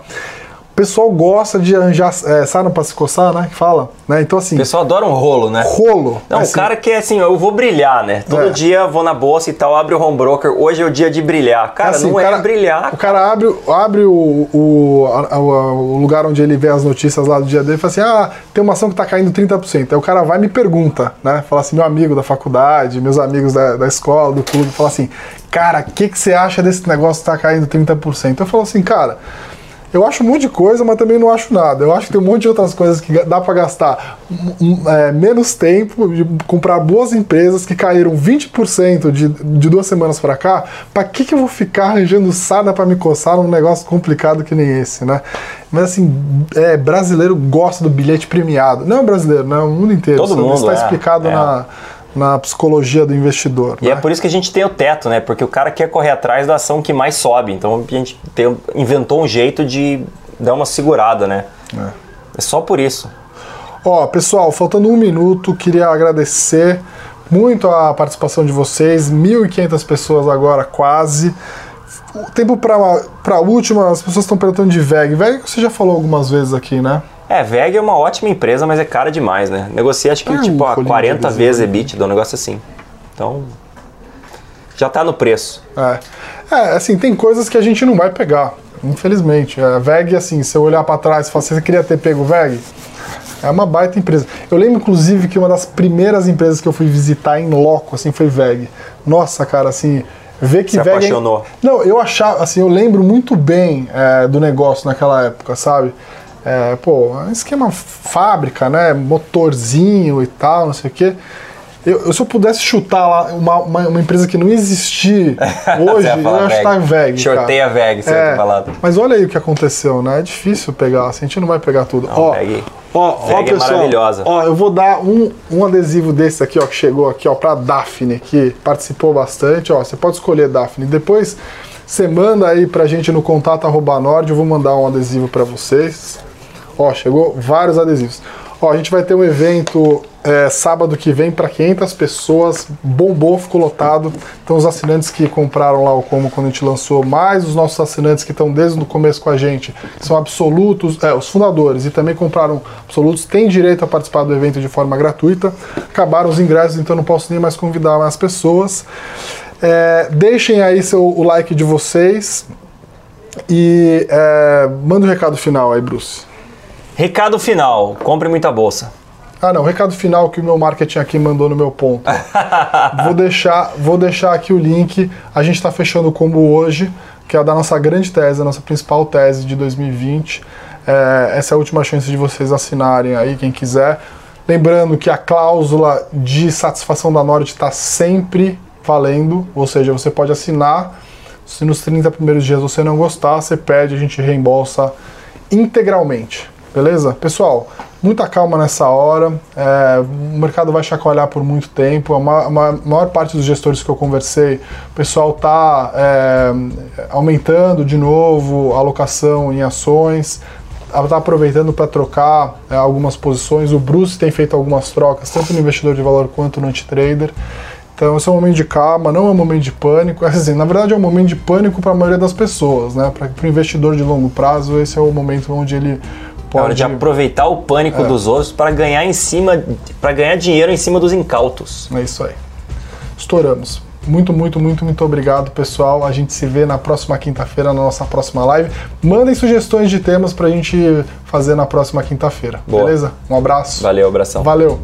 O pessoal gosta de arranjar é, sarna pra se coçar, né? Que fala, né? Então assim, O pessoal adora um rolo, né? rolo. Não, assim, o cara que é assim, eu vou brilhar, né? Todo É. dia vou na bolsa e tal, abre o home broker, hoje é o dia de brilhar. Cara, assim, não é cara- brilhar. O cara abre, abre o, o, a- o lugar onde ele vê as notícias lá do dia dele e fala assim: ah, tem uma ação que tá caindo 30%. Aí o cara vai e me pergunta, né? Fala assim: meu amigo da faculdade, meus amigos da, da escola, do clube, fala assim: cara, o que, que você acha desse negócio que tá caindo 30%? Eu falo assim, cara. Eu acho um monte de coisa, mas também não acho nada. Eu acho que tem um monte de outras coisas que dá pra gastar um, um, é, menos tempo, de comprar boas empresas que caíram 20% de, de duas semanas pra cá. Pra que, que eu vou ficar arranjando sarna pra me coçar num negócio complicado que nem esse, né? Mas assim, é, brasileiro gosta do bilhete premiado. Não é brasileiro, né? O mundo inteiro. Todo Isso mundo, está é, explicado é. na, na psicologia do investidor. E né? é por isso que a gente tem o teto, né? Porque o cara quer correr atrás da ação que mais sobe. Então a gente tem- inventou um jeito de dar uma segurada, né? É, só por isso. Ó, pessoal, faltando um minuto, queria agradecer muito a participação de vocês. 1.500 pessoas agora, quase. O tempo para a última, as pessoas estão perguntando de VEG. VEG você já falou algumas vezes aqui, né? É, VEG é uma ótima empresa, mas é cara demais, né? Negocia acho que Ah, tipo a colinho 40 de vezes EBITDA, um negócio assim. Então, já tá no preço. É. é, assim, tem coisas que a gente não vai pegar, infelizmente. A VEG, assim, se eu olhar para trás e falar, você queria ter pego VEG? É uma baita empresa. Eu lembro, inclusive, que uma das primeiras empresas que eu fui visitar em loco, assim, foi VEG. Nossa, cara, assim, ver que Se VEG... apaixonou. Não, eu achava, assim, eu lembro muito bem é, do negócio naquela época, sabe? É, pô, esquema fábrica, né? Motorzinho e tal, não sei o quê. Eu, se eu pudesse chutar lá uma, uma, uma empresa que não existir hoje, ia eu ia chutar VEG. Shorteia cara. VEG, você É, falado. Mas olha aí o que aconteceu, né? É difícil pegar, assim, a gente não vai pegar tudo. ó, VEG- ó, ó, VEG é pessoal, maravilhosa. Ó, eu vou dar um, um adesivo desse aqui, ó, que chegou aqui, ó, pra Daphne, que participou bastante, ó. Você pode escolher Daphne. Depois você manda aí pra gente no contato arroba nord, eu vou mandar um adesivo pra vocês. Ó, chegou vários adesivos. Ó, a gente vai ter um evento é, sábado que vem para 500 pessoas, bombou, ficou lotado. Então os assinantes que compraram lá o Como quando a gente lançou, mais os nossos assinantes que estão desde o começo com a gente, são absolutos, é, os fundadores e também compraram absolutos, têm direito a participar do evento de forma gratuita. Acabaram os ingressos, então não posso nem mais convidar mais pessoas. É, deixem aí seu, o like de vocês e é, manda o recado final aí, Bruce. Recado final: compre muita bolsa. Ah, não, recado final que o meu marketing aqui mandou no meu ponto. vou, deixar, vou deixar aqui o link. A gente está fechando o combo hoje, que é a da nossa grande tese, a nossa principal tese de 2020. É, essa é a última chance de vocês assinarem aí, quem quiser. Lembrando que a cláusula de satisfação da Nord está sempre valendo, ou seja, você pode assinar. Se nos 30 primeiros dias você não gostar, você pede, a gente reembolsa integralmente. Beleza? Pessoal, muita calma nessa hora. É, o mercado vai chacoalhar por muito tempo. A, ma a maior parte dos gestores que eu conversei, o pessoal está é, aumentando de novo a alocação em ações, está aproveitando para trocar é, algumas posições. O Bruce tem feito algumas trocas, tanto no investidor de valor quanto no anti-trader. Então, esse é um momento de calma, não é um momento de pânico. Assim, na verdade, é um momento de pânico para a maioria das pessoas, né? Para o investidor de longo prazo, esse é o momento onde ele É hora de aproveitar o pânico É. dos outros para ganhar em cima, para ganhar dinheiro em cima dos incautos. É isso aí. Estouramos. Muito, muito, muito, muito obrigado, pessoal. A gente se vê na próxima quinta-feira, na nossa próxima live. Mandem sugestões de temas pra gente fazer na próxima quinta-feira. Beleza? Um abraço. Valeu, abração. Valeu.